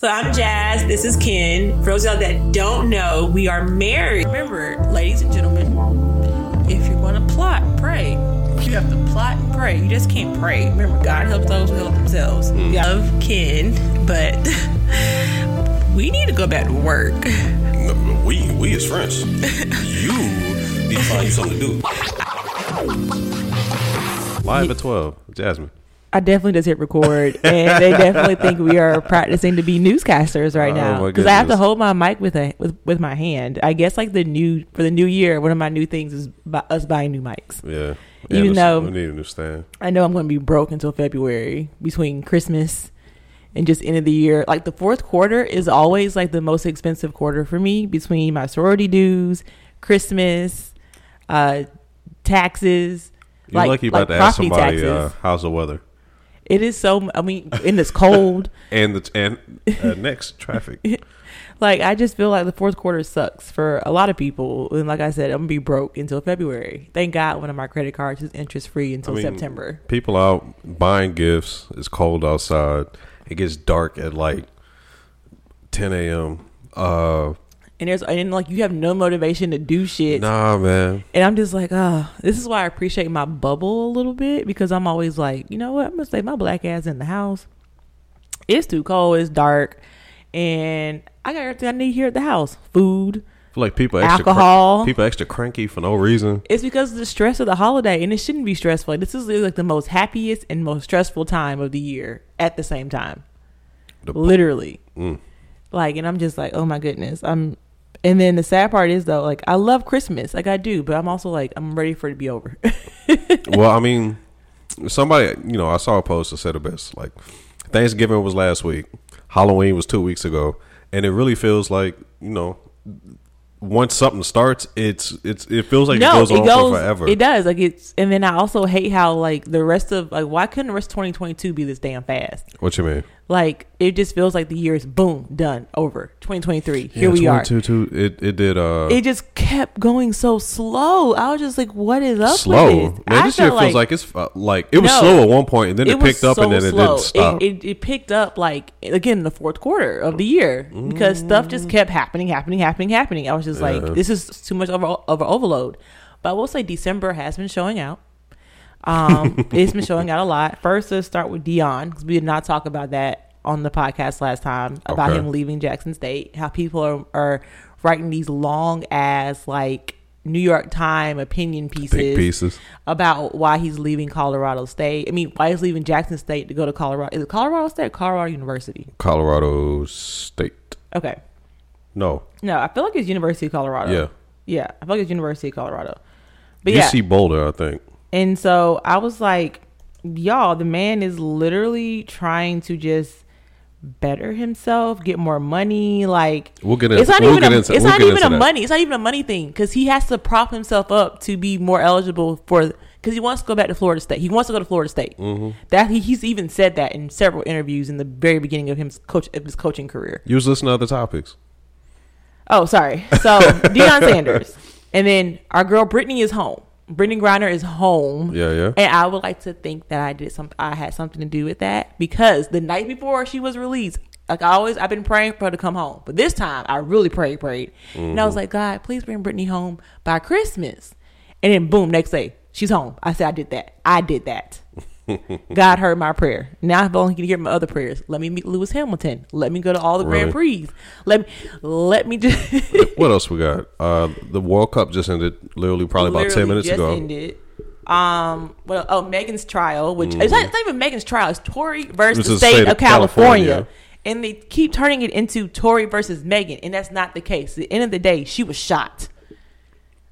So I'm Jazz. This is Ken. For those of y'all that don't know, we are married. Remember, ladies and gentlemen, if you're going to plot, pray. You have to plot and pray. You just can't pray. Remember, God helps those who help themselves. Mm. We love Ken, but we need to go back to work. No, we we is friends. you need to find you something to do. Live at twelve, Jasmine. I definitely just hit record, and they definitely think we are practicing to be newscasters right Oh, now because I have to hold my mic with a with, with my hand. I guess like the new for the new year, one of my new things is bu- us buying new mics. Yeah. Even yeah, though- we need a new stand. I know I'm going to be broke until February between Christmas and just end of the year. Like the fourth quarter is always like the most expensive quarter for me between my sorority dues, Christmas, uh, taxes. You're like, lucky about like to ask somebody uh, how's the weather It is so. I mean, in this cold. and the and uh, next traffic. like I just feel like the fourth quarter sucks for a lot of people. And like I said, I'm gonna be broke until February. Thank God one of my credit cards is interest free until I mean, September. People out buying gifts. It's cold outside. It gets dark at like 10 a.m. Uh, And there's and like you have no motivation to do shit. nah, man. And I'm just like, ah, this is why I appreciate my bubble a little bit because I'm always like, you know what? I'm gonna stay my black ass in the house. It's too cold. It's dark, and I got everything I need here at the house: food. Like people extra Alcohol. people extra cranky for no reason. It's because of the stress of the holiday, and it shouldn't be stressful. This is like the most happiest and most stressful time of the year at the same time. The- Literally, Mm. like, and I'm just like, oh my goodness, I'm. And then the sad part is though, like, I love Christmas, like I do, but I'm also like, I'm ready for it to be over. well, I mean, somebody, you know, I saw a post that said the best. Like, Thanksgiving was last week, Halloween was two weeks ago, and it really feels like, you know, once something starts, it's it's it feels like no, it goes on for forever. It does. Like it's, and then I also hate how like the rest of like why couldn't the rest of 2022 be this damn fast? What you mean? Like it just feels like the year is boom done over 2023. Here Yeah, we are. 22, two, It it did uh It just kept going so slow. I was just like, what is up slow. with this? Man, this year feels like it's uh, like it was No. slow at one point, and then it, was picked up, and then it slow. didn't stop. It, it, it picked up like again in the fourth quarter of the year because stuff just kept happening, happening, happening, happening. I was just Mm. Yeah. like, this is too much over over overload. But I will say December has been showing out. Um, it's been showing out a lot. First, let's start with Deion because we did not talk about that on the podcast last time about Okay. him leaving Jackson State. How people are, are writing these long ass like New York Time opinion pieces pieces. about why he's leaving Colorado State. I mean, why he's leaving Jackson State to go to Colorado. Is it Colorado State or Colorado University? Colorado State. Okay. No, No, I feel like it's University of Colorado. Yeah. Yeah. I feel like it's University of Colorado. But yeah. UC Boulder, I think. And so I was like, y'all, the man is literally trying to just better himself, get more money. Like We'll get it's not we'll even a, into- it's we'll not even a that. money. It's not even a money thing because he has to prop himself up to be more eligible for because he wants to go back to Florida State. He wants to go to Florida State. Mm-hmm. That he, he's even said that in several interviews in the very beginning of him coach of his coaching career. You was listening to other topics. Oh, sorry. So Deion Sanders, and then our girl Brittney is home. Brittney Griner is home. Yeah, yeah. And I would like to think that I did some. I had something to do with that because the night before she was released, like I always, I've been praying for her to come home. But this time, I really prayed, prayed, and I was mm-hmm. like, God, please bring Brittney home by Christmas. And then boom, next day she's home. I said, I did that. I did that. God heard my prayer. Now I've only can hear my other prayers. Let me meet Lewis Hamilton. Let me go to all the Grand? Prix. Let me let me just what else we got? Uh, the World Cup just ended, literally probably about ten literally minutes just ago. Ended. Um, well, oh, Megan's trial, which it's, not, it's not even Megan's trial. It's Tory versus the state, of California. California. and they keep turning it into Tory versus Megan, and that's not the case. At the end of the day, she was shot.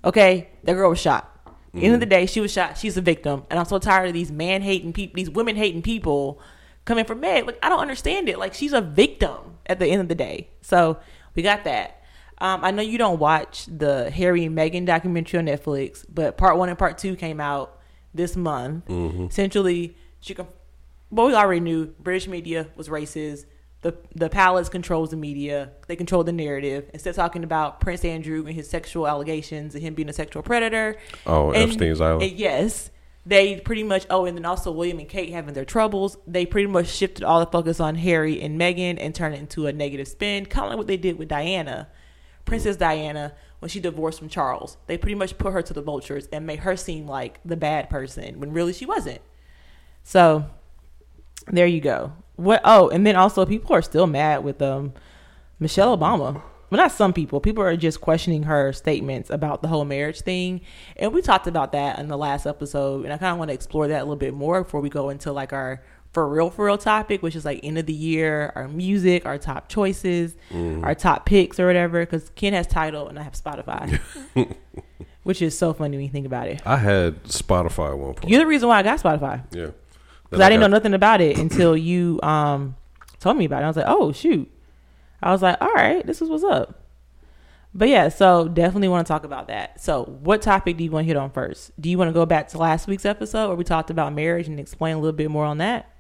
Okay, that girl was shot. The end of the day, she was shot. She's a victim, and I'm so tired of these man hating people, these women hating people coming for Meg. Like I don't understand it. Like she's a victim at the end of the day. So we got that. Um, I know you don't watch the Harry and Meghan documentary on Netflix, but part one and part two came out this month. Essentially, she can. Well, we already knew British media was racist. The the palace controls the media. They control the narrative. Instead of talking about Prince Andrew and his sexual allegations and him being a sexual predator. Oh, and- Epstein's Island. and yes, they pretty much oh and then also william and kate having their troubles they pretty much shifted all the focus on harry and meghan and turned it into a negative spin kind of like what they did with diana princess diana when she divorced from charles they pretty much put her to the vultures and made her seem like the bad person when really she wasn't so there you go what oh and then also people are still mad with um michelle obama well, not some people. People are just questioning her statements about the whole marriage thing, and we talked about that in the last episode. And I kind of want to explore that a little bit more before we go into like our for real, for real topic, which is like end of the year, our music, our top choices, our top picks, or whatever. Because Ken has Tidal and I have Spotify, which is so funny when you think about it. I had Spotify at one point. You're the reason why I got Spotify yeah. Because I didn't know nothing about it until you um told me about it. I was like, oh shoot. I was like, all right, this is what's up. But yeah, so definitely want to talk about that. So, what topic do you want to hit on first? Do you want to go back to last week's episode where we talked about marriage and explain a little bit more on that?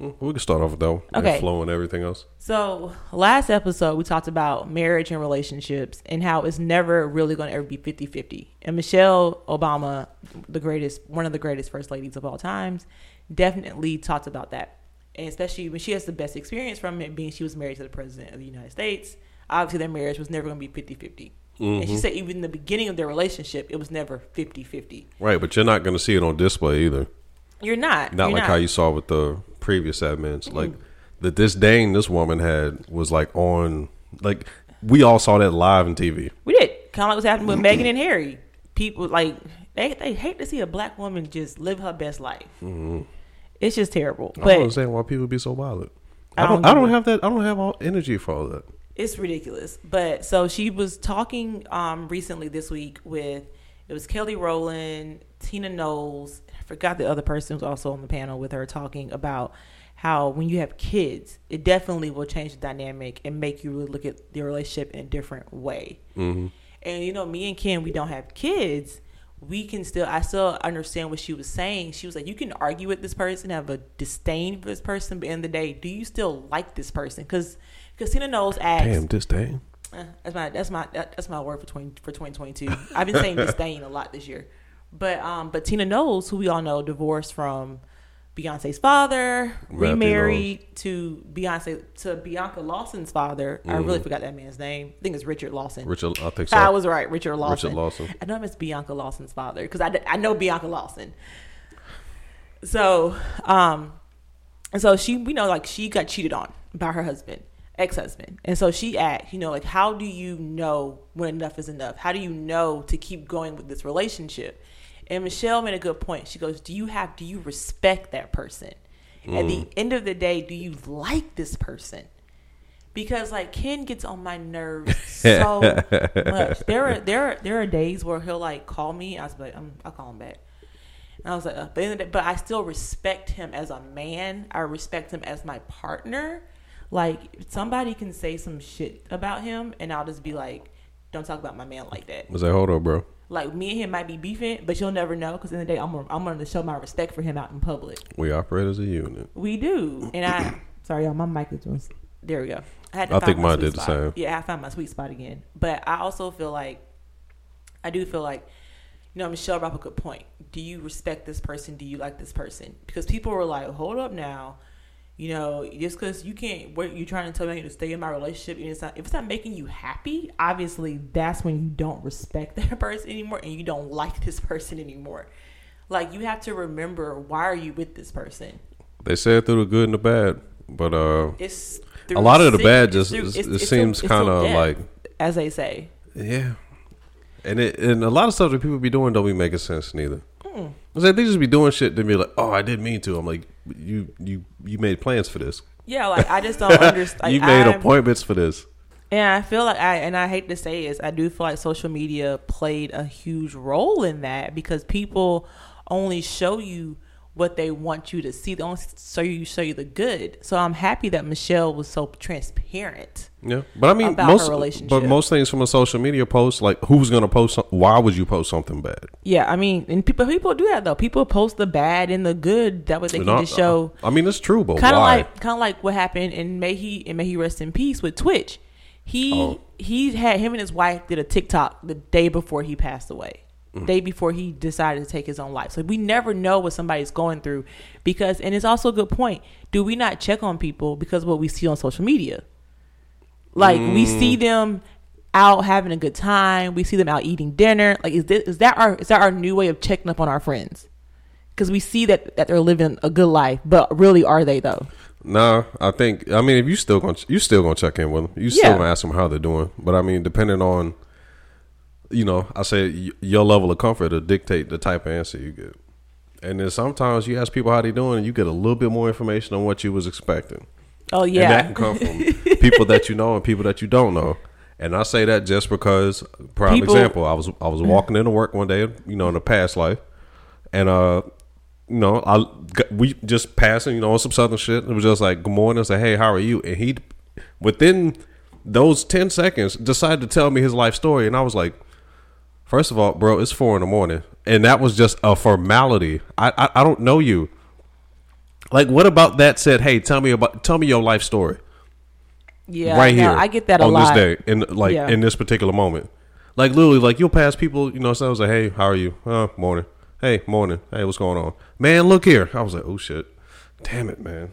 Mm, We can start off with that one. and Okay. Flow and everything else. So, last episode, we talked about marriage and relationships and how it's never really going to ever be 50 50. And Michelle Obama, the greatest, one of the greatest first ladies of all times, definitely talked about that. And especially when she has the best experience from it, being she was married to the president of the United States. Obviously, their marriage was never going to be 50 50. And she mm-hmm. said, even in the beginning of their relationship, it was never 50 50. Right, but you're not going to see it on display either. You're not. Not You're like how you saw with the previous admins. Like the disdain this woman had was like on like we all saw that live on TV. We did. Kind of like what's happening with Meghan and Harry. People like they they hate to see a black woman just live her best life. Mm-hmm. It's just terrible. I don't understand why people be so violent. I I don't. don't I don't have that. I don't have all energy for all that. it's ridiculous. But so she was talking um recently this week with it was Kelly Rowland, Tina Knowles. I forgot the other person who's also on the panel with her talking about how when you have kids, it definitely will change the dynamic and make you really look at your relationship in a different way. Mm-hmm. And you know, me and Ken, we don't have kids. We can still, I still understand what she was saying. She was like, you can argue with this person, have a disdain for this person, but in the, the day, do you still like this person? Because because Tina Knowles asked, Damn disdain. uh, that's my that's my that's my word for twenty for twenty twenty two. I've been saying disdain a lot this year, but um, but Tina Knowles, who we all know, divorced from Beyonce's father, remarried to Beyonce to Bianca Lawson's father. I Mm-hmm. really forgot that man's name. I think it's Richard Lawson. Richard, I think so. I was right, Richard Lawson. Richard Lawson. I know it's Bianca Lawson's father because I, I know Bianca Lawson. So, um, and so she, we know, like she got cheated on by her husband, ex-husband, and so she asked, you know, like how do you know when enough is enough? How do you know to keep going with this relationship? And Michelle made a good point. She goes, "Do you have? Do you respect that person? At the end of the day, do you like this person?" because like Ken gets on my nerves so much. There are there are there are days where he'll like call me. I was like, I'm, I'll call him back. And I was like, uh, but, the day- but I still respect him as a man. I respect him as my partner. Like somebody can say some shit about him, and I'll just be like, don't talk about my man like that. I was like, hold up, bro. Like me and him might be beefing, but you'll never know because in the day I'm I'm going to show my respect for him out in public. We operate as a unit. We do, and I sorry, y'all, my mic is doing. There we go. I, had to I think my mine did the same. Yeah, I found my sweet spot again. But I also feel like, I do feel like, you know, Michelle brought up a good point. Do you respect this person? Do you like this person? Because people were like, hold up now. You know, just because you can't, what you're trying to tell me to stay in my relationship, and it's not, if it's not making you happy, obviously that's when you don't respect that person anymore and you don't like this person anymore. Like you have to remember why are you with this person? They said through the good and the bad, but uh, it's A lot of the bad just- through- it- it's- it it's seems through kinda like- as they say. yeah, and it and a lot of stuff that people be doing don't be making sense neither. Hmm. It's like they just be doing shit. They be like, "Oh, I didn't mean to." I'm like, "You, you, you made plans for this. Yeah, like I just don't understand. you made appointments for this." And I feel like I and I hate to say is I do feel like social media played a huge role in that because people only show you what they want you to see. They only show you show you the good. So I'm happy that Michelle was so transparent. Yeah, but I mean, About her most relationship. but most things from a social media post, like who's gonna post? Why would you post something bad? Yeah, I mean, and people people do that though. People post the bad and the good. That way they can No, just show. I mean, it's true, but kind of like kind of like what happened and may he and may he rest in peace with Twitch. He Oh. he had him and his wife did a TikTok the day before he passed away. Mm. day before he decided to take his own life. So we never know what somebody's going through because, and it's also a good point. Do we not check on people because of what we see on social media? Like we mm. see them out having a good time. We see them out eating dinner. Like is this, is that our is that our new way of checking up on our friends? Because we see that that they're living a good life, but really are they though? Nah, I think I mean if you still gonna you still gonna check in with them, you still Yeah. gonna ask them how they're doing. But I mean, depending on, you know, I say your level of comfort to dictate the type of answer you get. And then sometimes you ask people how they doing, and you get a little bit more information on what you was expecting. Oh And yeah, that can come from people that you know and people that you don't know. And I say that just because, prime People- example, I was I was walking into work one day, you know, in a past life, and uh, you know, I we just passing, you know, on some southern shit. It was just like, "Good morning." I said, "Hey, how are you?" And he, within those ten seconds, decided to tell me his life story, and I was like, first of all, bro, it's four in the morning, and that was just a formality. I I, I don't know you. Like, what about that? Said, hey, tell me about tell me your life story yeah, right no, here. I get that a on lot. this day, in like Yeah. in this particular moment. Like literally, like you'll pass people, you know. So I was like, "Hey, how are you? Uh, morning. Hey, morning. Hey, what's going on, man? Look here." I was like, "Oh shit, damn it, man.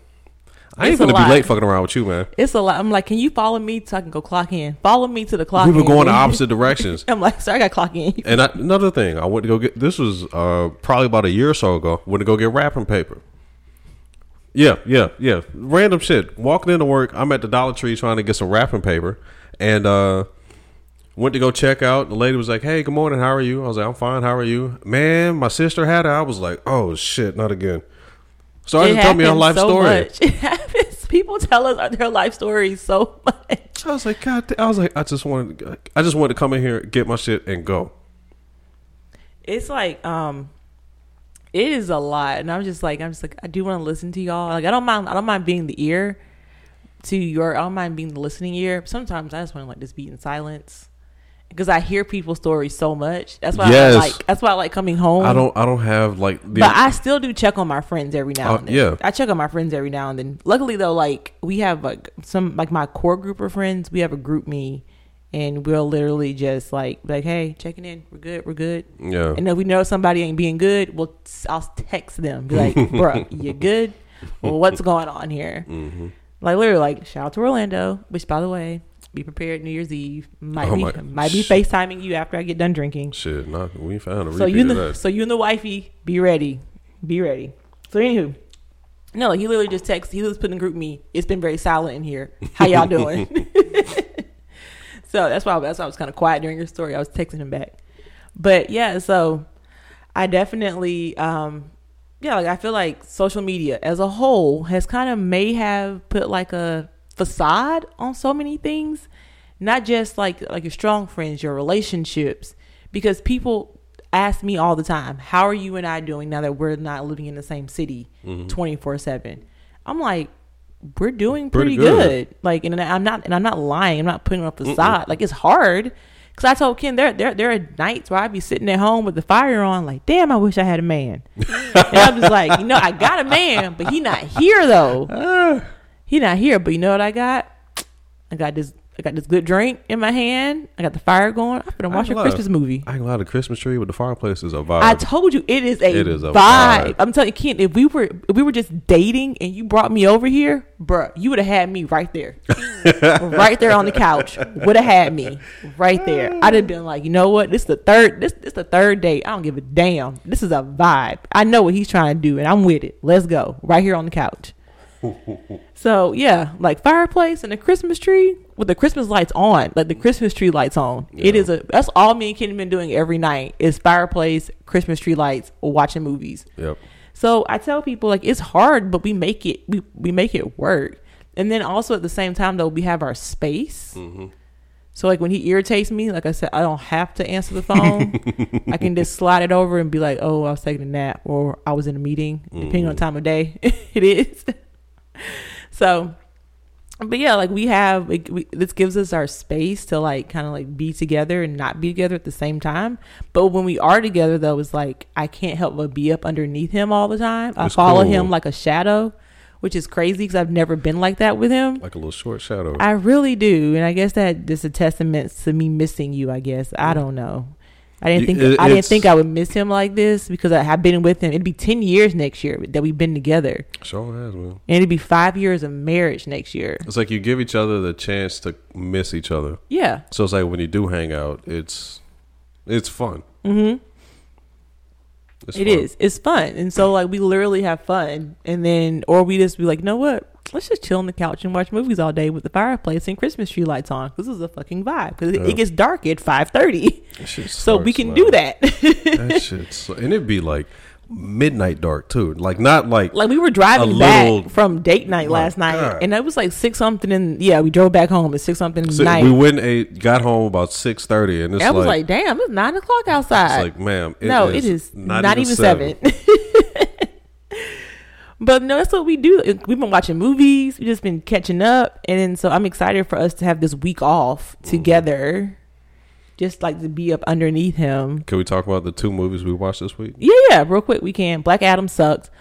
I ain't gonna be late fucking around with you, man. It's a lot. I'm like, can you follow me so I can go clock in? Follow me to the clock. We were in. going the opposite directions." I'm like, sorry, I got clock in. And I, another thing, I went to go get. This was uh, probably about a year or so ago. Went to go get wrapping paper. Yeah, yeah, yeah. Random shit. Walking into work, I'm at the Dollar Tree trying to get some wrapping paper, and uh, went to go check out. The lady was like, "Hey, good morning. How are you?" I was like, "I'm fine. How are you?" Man, my sister had it. I was like, "Oh shit, not again." Started to tell me her life so story. Much. It happens. People tell us their life stories so much. I was like, God, I was like, I just wanted, I just wanted to come in here, get my shit, and go. It's like, um, it is a lot, and I'm just like, I'm just like, I do want to listen to y'all. Like, I don't mind, I don't mind being the ear to your, I don't mind being the listening ear. Sometimes I just want to like just be in silence because I hear people's stories so much. That's why Yes. I like. That's why I like coming home. I don't, I don't have like the. But I still do check on my friends every now Uh, and then. yeah. I check on my friends every now and then. Luckily though, like we have like some like my core group of friends, we have a group me and we'll literally just like like, Hey, checking in, we're good, we're good. yeah, And if we know somebody ain't being good, we'll I'll text them, be like, bro you good? Well, what's going on here? Mm-hmm. Like literally like shout out to Orlando, which by the way, be prepared New Year's Eve. Might Oh be my- might be FaceTiming you after I get done drinking. shit. Not we found a So you and the so you and the wifey be ready, be ready. So anywho, no, he literally just texted. He was putting in group me. It's been very silent in here. How y'all doing? so that's why that's why I was kind of quiet during your story. I was texting him back, but yeah. So I definitely, um, yeah, like I feel like social media as a whole has kind of may have put like a facade on so many things, not just like like your strong friends, your relationships, because people ask me all the time, "How are you and I doing now that we're not living in the same city, mm-hmm. twenty four 7 I'm like, we're doing Pretty pretty, good. good. Like, and I'm not, and I'm not lying. I'm not putting on a facade. Like, it's hard. Cause I told Ken there, there, there are nights where I'd be sitting at home with the fire on, like, damn, I wish I had a man. and I'm just like, you know, I got a man, but he not here though. Ah. He not here, but you know what I got? I got this, I got this good drink in my hand. I got the fire going. I'm gonna watch a. Christmas movie. I ain't lie. The Christmas tree with the fireplace is a vibe. I told you it is a, It is a vibe. vibe. I'm telling you, Ken, if we were if we were just dating and you brought me over here, bruh, you would have had me right there. right there on the couch. Would have had me right there. I'd have been like, you know what? This is the third this this the third date. I don't give a damn. This is a vibe. I know what he's trying to do and I'm with it. Let's go. Right here on the couch. So yeah, like fireplace and a Christmas tree with the Christmas lights on, like the Christmas tree lights on. It Yeah. is a that's all me and Kenny been doing every night is fireplace, Christmas tree lights, or watching movies. Yep. So I tell people like it's hard, but we make it we we make it work. And then also at the same time though, we have our space. Mm-hmm. So like when he irritates me, like I said, I don't have to answer the phone. I can just slide it over and be like, "Oh, I was taking a nap," or "I was in a meeting," depending on the time of day it is. so, but yeah, like we have like, we, this gives us our space to like kind of like be together and not be together at the same time. But when we are together, though, it's like I can't help but be up underneath him all the time. I follow cool. him like a shadow, which is crazy because I've never been like that with him. Like a little short shadow. I really do, and I guess that just a testament to me missing you. I guess I mm. don't know. I didn't think it- I didn't think I would miss him like this because I have been with him. It'd be ten years next year that we've been together, Sure has, man. and it'd be five years of marriage next year. It's like you give each other the chance to miss each other. Yeah, So it's like when you do hang out, it's it's fun. mm-hmm. It's It fun. is. It's fun, and so like we literally have fun, and then or we just be like, you know what? Let's just chill on the couch and watch movies all day with the fireplace and Christmas tree lights on. This is a fucking vibe because Yeah. it gets dark at five thirty, so we can do that. that shit, and it'd be like midnight dark too. Like not like Like we were driving A back little- from date night last night, God. and it was like six something. In yeah, we drove back home at six something in the night. we went and got home about six thirty, and it's I like, was like, damn, it's nine o'clock outside. it's like, ma'am, it no, is it is not, even seven. But no, that's what we do. We've been watching movies. We've just been catching up, and then, so I'm excited for us to have this week off Mm-hmm. together. Just like to be up underneath him. Can we talk about the two movies we watched this week? Yeah, yeah, real quick, we can. Black Adam sucked.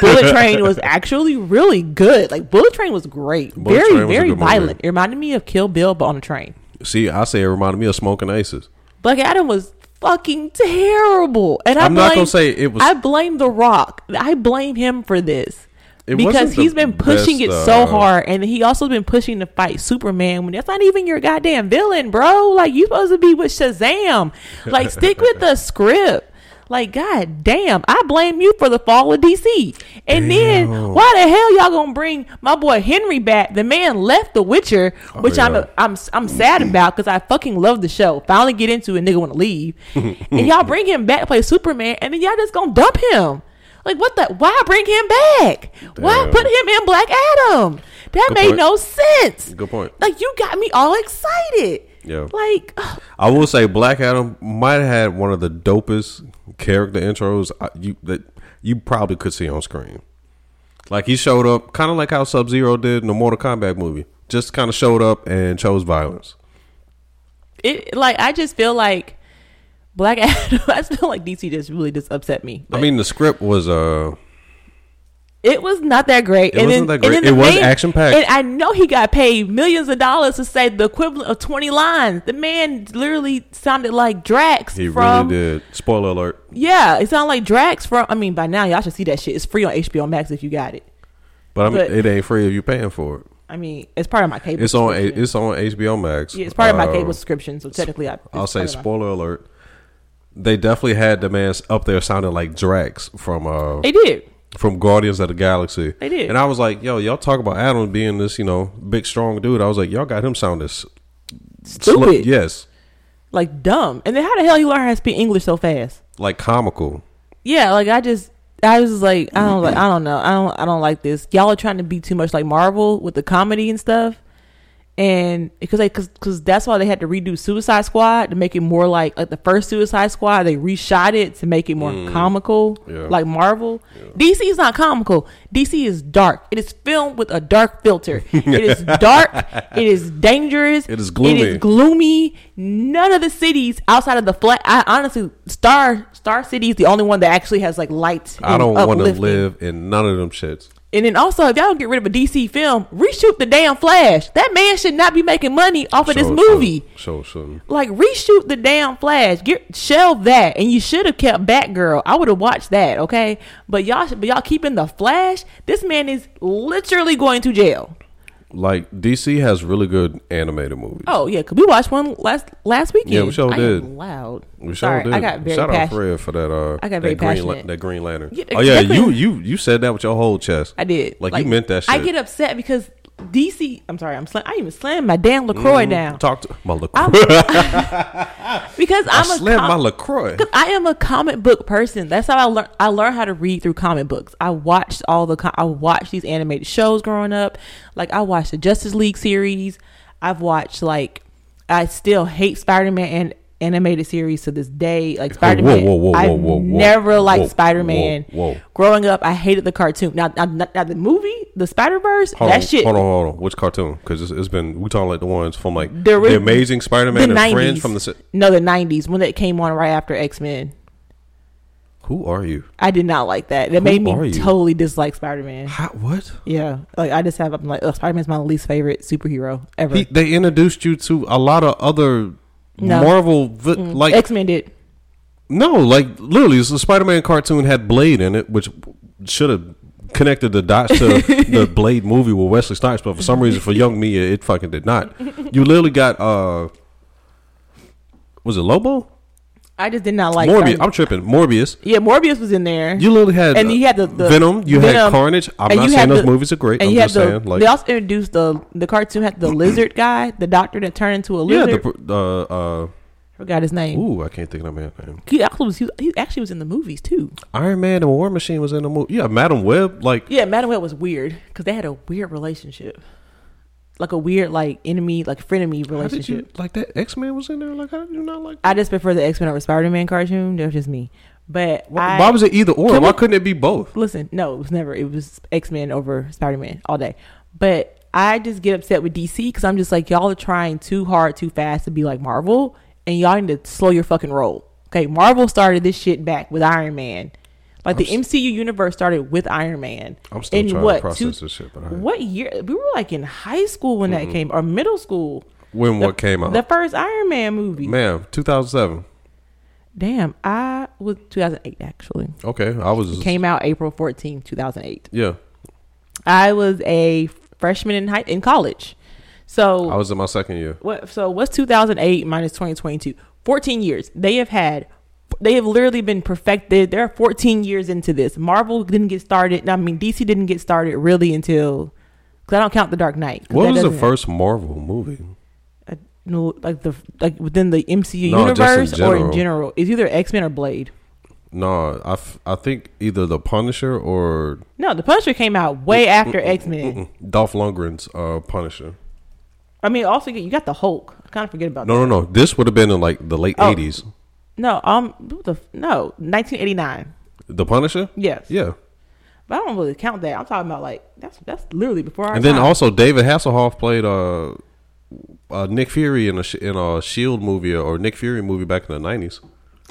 Bullet Train was actually really good. Like Bullet Train was great. Bullet very, Train was a very good movie. violent. It reminded me of Kill Bill, but on a train. See, I say it reminded me of Smoking Aces. Black Adam was fucking terrible. And I I'm not gonna say it was. I blame The Rock. I blame him for this. It because he's been pushing best, it so uh, hard, and he also been pushing to fight Superman when that's not even your goddamn villain, bro. Like you supposed to be with Shazam. Like stick with the script. Like god damn, I blame you for the fall of DC. And then why the hell y'all gonna bring my boy Henry back? The man left The Witcher, Oh, which I'm. I'm I'm sad about because I fucking love the show. Finally get into it, nigga want to leave, and y'all bring him back to play Superman, and then y'all just gonna dump him. Like what the? Why bring him back? Why put him in Black Adam? That Good made point. no sense. Good point. Like you got me all excited. Yeah. Like I will say Black Adam might have had one of the dopest character intros you that you probably could see on screen. Like he showed up, kind of like how Sub Zero did in the Mortal Kombat movie. Just kind of showed up and chose violence. it. Like I just feel like Black Adam. I feel like DC just really just upset me. I mean, the script was uh, It was not that great. It wasn't that and great. It was action-packed. And I know he got paid millions of dollars to say the equivalent of 20 lines. The man literally sounded like Drax he from. really did. Spoiler alert. Yeah, it sounded like Drax from. I mean, by now y'all should see that shit. It's free on HBO Max if you got it. But I mean, But- it ain't free if you're paying for it. I mean, it's part of my cable. It's on. A- It's on HBO Max. yeah, it's part of my Uh, cable subscription. So technically, I. I'll say of my- spoiler alert. They definitely had the man up there sounding like Drax from uh They did. From Guardians of the Galaxy. They did. And I was like, yo, y'all talk about Adam being this, you know, big strong dude. I was like, y'all got him sounding s- sl- Stupid. yes, Like dumb. And then how the hell you learn how to speak English so fast? like comical. Yeah, like I just I was just like I don't like I don't know. I don't I don't like this. Y'all are trying to be too much like Marvel with the comedy and stuff. And because they cause, cause that's why they had to redo Suicide Squad to make it more like like the first Suicide Squad. They reshot it to make it more mm. comical, Yeah. like Marvel. DC is not comical. DC is dark. It is filmed with a dark filter. it is dark. It is dangerous. It is gloomy. It is gloomy. None of the cities outside of the flat. I honestly, Star Star City is the only one that actually has like light. I don't want to live in none of them shits. And then also, if y'all don't get rid of a DC film, reshoot the damn Flash. That man should not be making money off of this movie. So, so, so. Like reshoot the damn Flash. Get shelve that, and you should have kept Batgirl. I would have watched that, okay? But y'all, but y'all keeping the Flash. This man is literally going to jail. Like DC has really good animated movies. Oh yeah, cause we watched one last last weekend. Yeah, we sure I did. Am loud. we Sorry, did. I got very Shout out. Fred for that. Uh, I got very that green, passionate. that Green Lantern. Yeah, oh yeah, you you you said that with your whole chest. I did. Like, you meant that I get upset because DC. I'm sorry. I'm slam, I even slammed my damn Lacroix mm-hmm. down Talk to my Lacroix. I'm- because I I'm a slammed com- my Lacroix. I am a comic book person. That's how I learned. I learned how to read through comic books. I watched all the. Com- I watched these animated shows growing up. Like I watched the Justice League series. I've watched like. I still hate Spider Man and animated series to this day. Like Spider Man. whoa, whoa, whoa, I whoa, whoa, never liked Spider Man. Growing up, I hated the cartoon. Now, now, now the movie, the Spider Verse, that on, shit. hold on, hold on. Which cartoon? Because it's, it's been we talking like the ones from like The the, Amazing Spider-Man the and 90s. Friends from the. no, the nineties when it came on right after X Men. Who are you? I did not like that. That made me totally dislike Spider Man. What? Yeah, like I just have. I'm like, Spider Man's my least favorite superhero ever. He, they introduced you to a lot of other No. Marvel, vi- like X Men did. No, like literally, the Spider-Man cartoon had Blade in it, which should have connected the dots to the Blade movie with Wesley Snipes, but for some reason, for young me, it fucking did not. You literally got uh, was it Lobo? I just did not like Morbius. I'm tripping. Morbius. Yeah, Morbius was in there. You literally had and uh, you had the, the Venom. You had Carnage. I'm not saying those the- movies are great. And I'm you had just the. saying, like, they also introduced the the cartoon had the lizard guy, the doctor that turned into a lizard. yeah, the uh, uh, Forgot his name. ooh, I can't think of that name. He actually was. He, he actually was in the movies too. Iron Man and War Machine was in the movie. Yeah, Madame Web. Like, Yeah, Madame Web was weird because they had a weird relationship, like a weird like enemy, like frenemy how did you relationship. like that? X Men was in there. Like, how did you not like? I just prefer the X Men over Spider Man cartoon. That's just me. But Why, I, why was it either or? Why we- couldn't it be both? listen, no, it was never. It was X Men over Spider Man all day. But I just get upset with DC because I'm just like y'all are trying too hard, too fast to be like Marvel, and y'all need to slow your fucking roll. Okay, Marvel started this shit back with Iron Man. Like the I'm MCU universe started with Iron Man. I'm still In trying what, to process two- this shit. But. What year? We were like in high school when that came, or middle school. when The- what came out? The first Iron Man movie. Man, 2007. Damn, I was 2008 actually. Okay, I was. Came out April 14, 2008. yeah, I was a freshman in high in college. So I was in my second year. what? So what's 2008 minus 2022? 14 years. They have had. They have literally been perfected. They're 14 years into this. Marvel didn't get started. I mean, DC didn't get started really until. Because I don't count the Dark Knight. What was the first Marvel movie? uh, no, like the like within the MCU No, just in universe or in general. It's either X Men or Blade. No, I, f- I think either the Punisher or No, the Punisher came out way mm, after mm, mm, X Men. Dolph Lundgren's uh, Punisher. I mean, also you got the Hulk. I kind of forget about No, that. no, no. This would have been in like the late Oh. 80s. No, um, the no, 1989. The Punisher. Yes, Yeah, but I don't really count that. I'm talking about like that's that's literally before our and then time. also David Hasselhoff played uh, uh Nick Fury in a in a Shield movie or Nick Fury movie back in the 90s.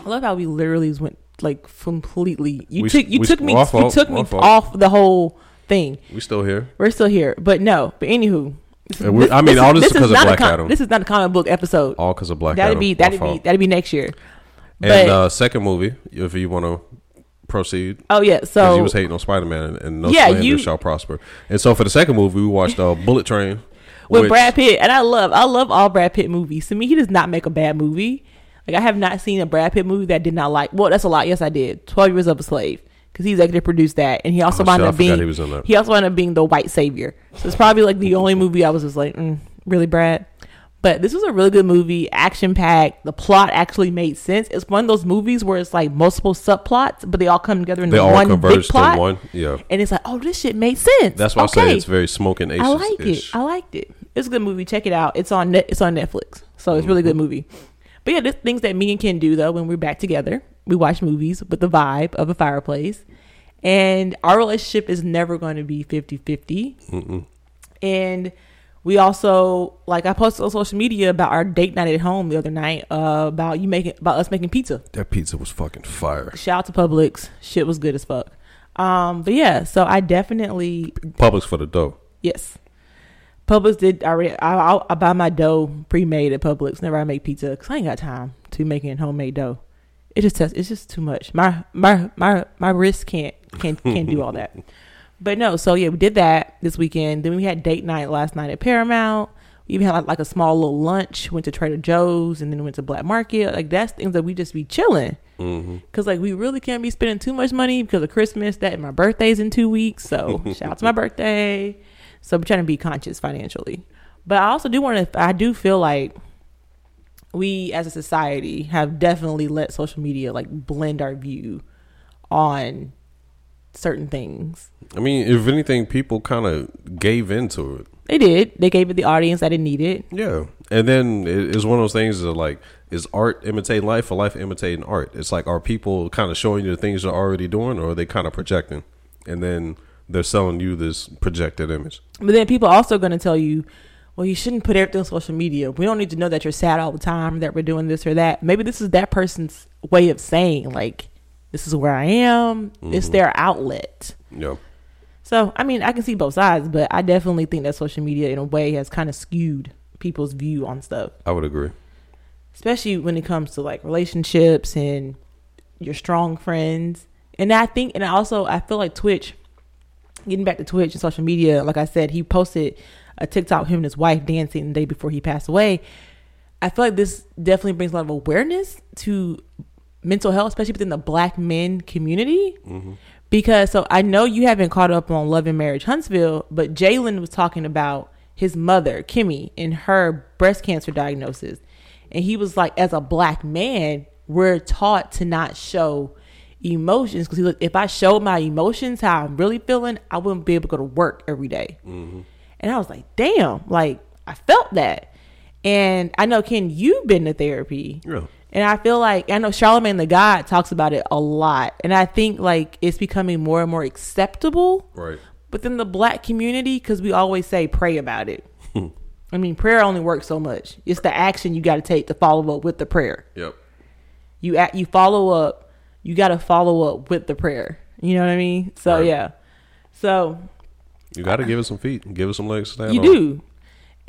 I love how we literally went like completely. You We- took you we- took me our you took me fault. off the whole thing. We still here. We're still here, but no. But anywho, this- I mean, all this is 'cause of Black com- Adam. This is not a comic book episode. All because of Black Adam. that'd Adam. be My that'd be that'd be next year. And But uh, second movie, if you want to proceed, oh yeah, so he was hating on Spider Man and, and no Yeah, slander you- shall prosper. And so for the second movie, we watched uh, Bullet Train with which- Brad Pitt, and I love I love all Brad Pitt movies. To me, he does not make a bad movie. Like I have not seen a Brad Pitt movie that did not like. Well, that's a lot. Yes, I did. Twelve Years of a Slave because he executive produced that, and he also Oh, wound up being he was in that. he also wound up being the white savior. So it's probably like the only movie I was just like, mm, really, Brad. But this was a really good movie, action packed. The plot actually made sense. It's one of those movies where it's like multiple subplots, but they all come together in They one big plot. one. Yeah, And it's like, oh, this shit made sense. that's why I okay. say it's very smoking aces. I like it. I liked it. It's a good movie. Check it out. It's on net. It's on Netflix, so it's a really good Mm-hmm. movie. But yeah, there's things that me and Ken do though when we're back together. We watch movies with the vibe of a fireplace, and our relationship is never going to be 50-50. And we also like I posted on social media about our date night at home the other night uh, about you making about us making pizza. That pizza was fucking fire. Shout out to Publix. Shit was good as fuck. Um, but yeah, so I definitely Publix for the dough. Yes. Publix did already. I, I, I buy my dough pre-made at Publix. Never I make pizza because I ain't got time to making homemade dough. It just. It's just too much. My my my my wrist can't can't can't do all that. But no, so yeah, we did that this weekend. Then we had date night last night at Paramount. We even had like, like a small little lunch. Went to Trader Joe's and then went to Black Market. Like that's things that we just be chilling. Mm-hmm. Cause like we really can't be spending too much money because of Christmas. That and my birthday's in two weeks. So shout out to my birthday. So we're trying to be conscious financially. But I also do want to. I do feel like we as a society have definitely let social media like blend our view on certain things. I mean, if anything, people kind of gave into it. They did. They gave it the audience that it needed. Yeah, and then it- it's one of those things that like is art imitating life or life imitating art? It's like are people kind of showing you the things they're already doing, or are they kind of projecting, and then they're selling you this projected image? But then people also going to tell you, well, you shouldn't put everything on social media. We don't need to know that you're sad all the time, that we're doing this or that. Maybe this is that person's way of saying, like, this is where I am. It's mm-hmm. their outlet. Yeah, So, I mean, I can see both sides, but I definitely think that social media, in a way, has kind of skewed people's view on stuff, I would agree. especially when it comes to like relationships and your strong friends. And I think, and I also, I feel like Twitch, getting back to Twitch and social media, like I said, he posted a TikTok him and his wife dancing the day before he passed away. I feel like this definitely brings a lot of awareness to mental health, especially within the black men community. Mm-hmm. Because so I know you haven't caught up on Love and Marriage Huntsville, but Jalen was talking about his mother, Kimmi, and her breast cancer diagnosis. And he was like, as a black man, we're taught to not show emotions because look, if I showed my emotions, how I'm really feeling, I wouldn't be able to go to work every day. Mm-hmm. And I was like, damn, like I felt that. And I know, Ken, you've been to therapy. Yeah. And I feel like I know Charlemagne the God talks about it a lot. And I think like it's becoming more and more acceptable Right. within the black community because we always say pray about it. I mean, prayer only works so much. It's the action you got to take to follow up with the prayer. Yep. You act, you follow up. You got to follow up with the prayer. You know what I mean? So Right. yeah. So You got to give it some feet. Give it some legs to stand you on. do.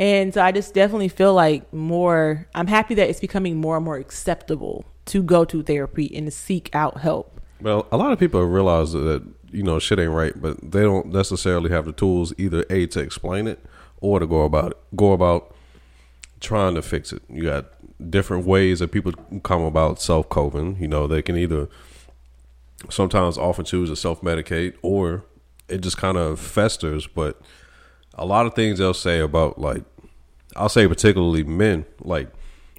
And so I just definitely feel like more, I'm happy that it's becoming more and more acceptable to go to therapy and to seek out help. Well, a lot of people realize that you know shit ain't right, but they don't necessarily have the tools either a to explain it or to go about it. Go about trying to fix it. You got different ways that people come about self coping. You know, they can either sometimes often choose to self medicate or it just kind of festers. But a lot of things they'll say about like I'll say particularly men, like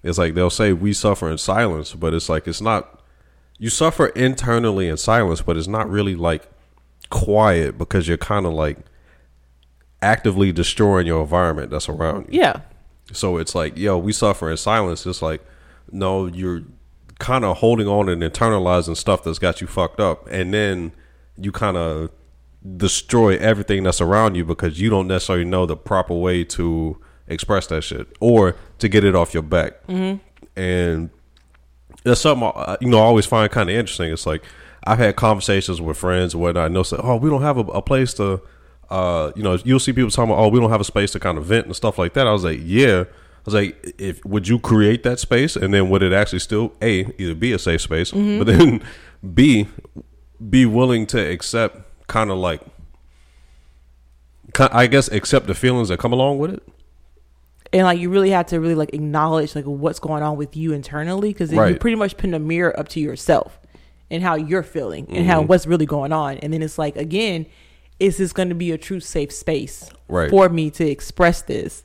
it's like they'll say we suffer in silence, but it's like it's not you suffer internally in silence, but it's not really like quiet because you're kind of like actively destroying your environment that's around you. Yeah. So it's like, yo, we suffer in silence. It's like, no, you're kind of holding on and internalizing stuff that's got you fucked up, and then you kind of destroy everything that's around you because you don't necessarily know the proper way to express that shit or to get it off your back. Mm-hmm. And that's something I- you know I always find kind of interesting. It's like I've had conversations with friends and whatnot. And they'll say, "Oh, we don't have a, a place to." Uh, you know, you'll see people talking about, "Oh, we don't have a space to kind of vent and stuff like that." I was like, "Yeah." I was like, "If would you create that space, and then would it actually still a either be a safe space, but then b be willing to accept kind of like, I guess, accept the feelings that come along with it." And like you really have to really like acknowledge like what's going on with you internally because you Right. pretty much putting a mirror up to yourself and how you're feeling and Mm-hmm. how what's really going on and then it's like again is this going to be a true safe space Right. for me to express this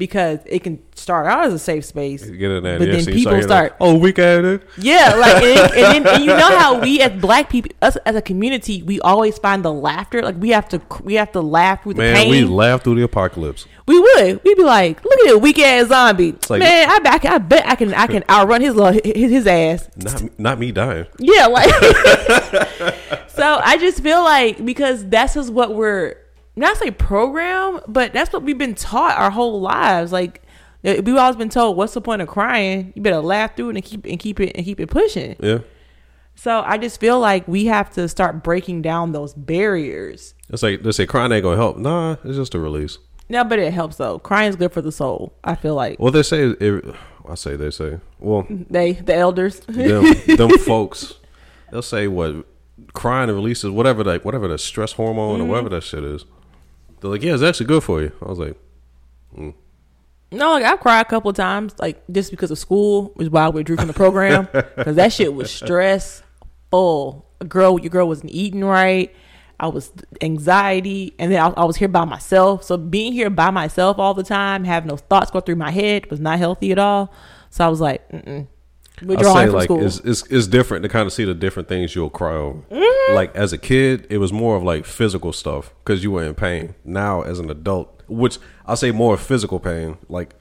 because it can start out as a safe space but then people start like, oh, weak ass. yeah, like and, and, then, and you know how we as black people, us as a community, we always find the laughter. Like we have to, we have to laugh through the Man, pain. we laugh through the apocalypse. We would. We'd be like, look at that weak ass zombie. like- Man, I, bet- I bet I can I can outrun his little, his, his ass. Not, not me dying. Yeah, like So I just feel like because that's just what we're not say program, but that's what we've been taught our whole lives. Like eh, we've always been told, what's the point of crying? You better laugh through it and keep and keep it and keep it pushing. Yeah. So I just feel like we have to start breaking down those barriers. It's like they say crying ain't gonna help. Nah, it's just a release. No, but it helps though. Crying is good for the soul. I feel like Well, they say it, I say they say. Well, they, the elders. them them folks, they'll say what crying releases whatever that whatever the stress hormone or whatever that shit is. They're like, yeah, it's actually good for you. I was like, mm. No, like I've cried a couple of times, like just because of school, which is why I withdrew from the program because that shit was stressful. A girl, your girl wasn't eating right. I was anxiety, and then I, I was here by myself. So being here by myself all the time, having those thoughts go through my head, was not healthy at all. So I was like, Mm-mm. I withdrawing say from like school. it's, it's it's different to kind of see the different things you'll cry over. Mm-hmm. Like as a kid, it was more of like physical stuff because you were in pain. Now as an adult, which I say more physical pain, like.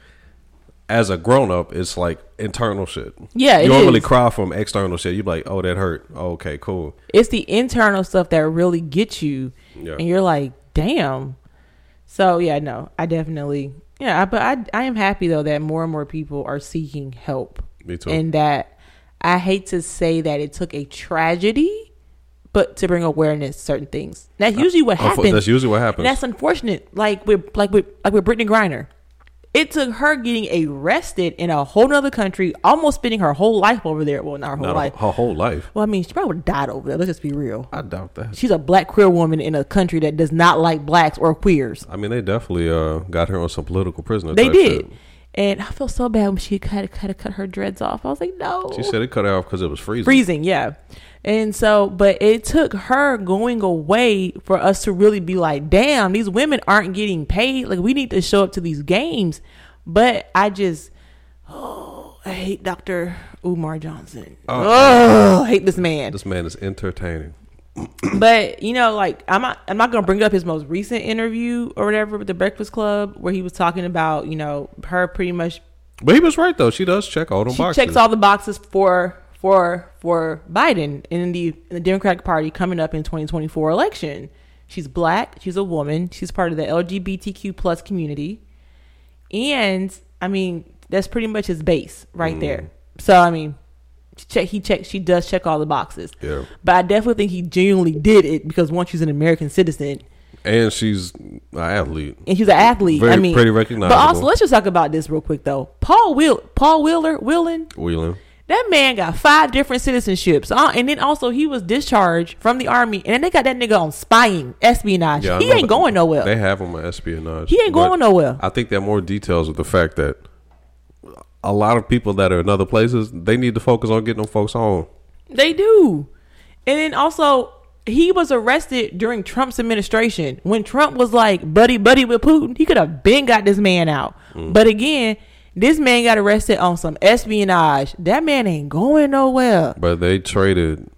As a grown up, it's like internal shit. Yeah, you don't really cry from external shit. You're like, "Oh, that hurt." Oh, okay, cool. it's the internal stuff that really gets you Yeah. and you're like damn so yeah no i definitely yeah I- but i i am happy though that more and more people are seeking help Me too. and that i hate to say that it took a tragedy but to bring awareness to certain things that's usually what Unfo- happens That's usually what happens. and that's unfortunate like with like with like with brittney griner It took her getting arrested in a whole nother country, almost spending her whole life over there. Well, not her whole Not life. her whole life. Well, I mean, she probably would have died over there. Let's just be real. I doubt that. She's a black queer woman in a country that does not like blacks or queers. I mean, they definitely uh, got her on some political prisoner. They did. shit. And I feel so bad when she had to, had to cut her dreads off. I was like, no. She said it cut her off because it was freezing. freezing, yeah. And so, but it took her going away for us to really be like, damn, these women aren't getting paid. Like, we need to show up to these games. But I just, oh, I hate Dr. Umar Johnson. Oh, I hate this man. This man is entertaining. But you know, like I'm not I'm not gonna bring up his most recent interview or whatever with the Breakfast Club where he was talking about you know her pretty much But he was right though. She does check all she boxes. checks all the boxes for for for Biden in the in the Democratic Party coming up in 2024 election. She's black. She's a woman. She's part of the LGBTQ plus community, and I mean that's pretty much his base right Mm. there. So I mean, check he checks. She does check all the boxes. Yeah. But I definitely think he genuinely did it because once she's an American citizen and she's an athlete. and she's an athlete, Very- I mean, pretty recognizable. But also, let's just talk about this real quick though. Paul Will Paul Wheeler Wheeling Wheeling. That man got five different citizenships, uh, and then also he was discharged from the army, and then they got that nigga on spying, espionage. Yeah, he ain't that- going nowhere. They have him on espionage. He ain't going nowhere. I think there are more details with the fact that a lot of people that are in other places, they need to focus on getting them folks home. They do, and then also he was arrested during Trump's administration when Trump was like buddy buddy with Putin. He could have been got this man out, Mm. but again, this man got arrested on some espionage. That man ain't going nowhere. But they traded,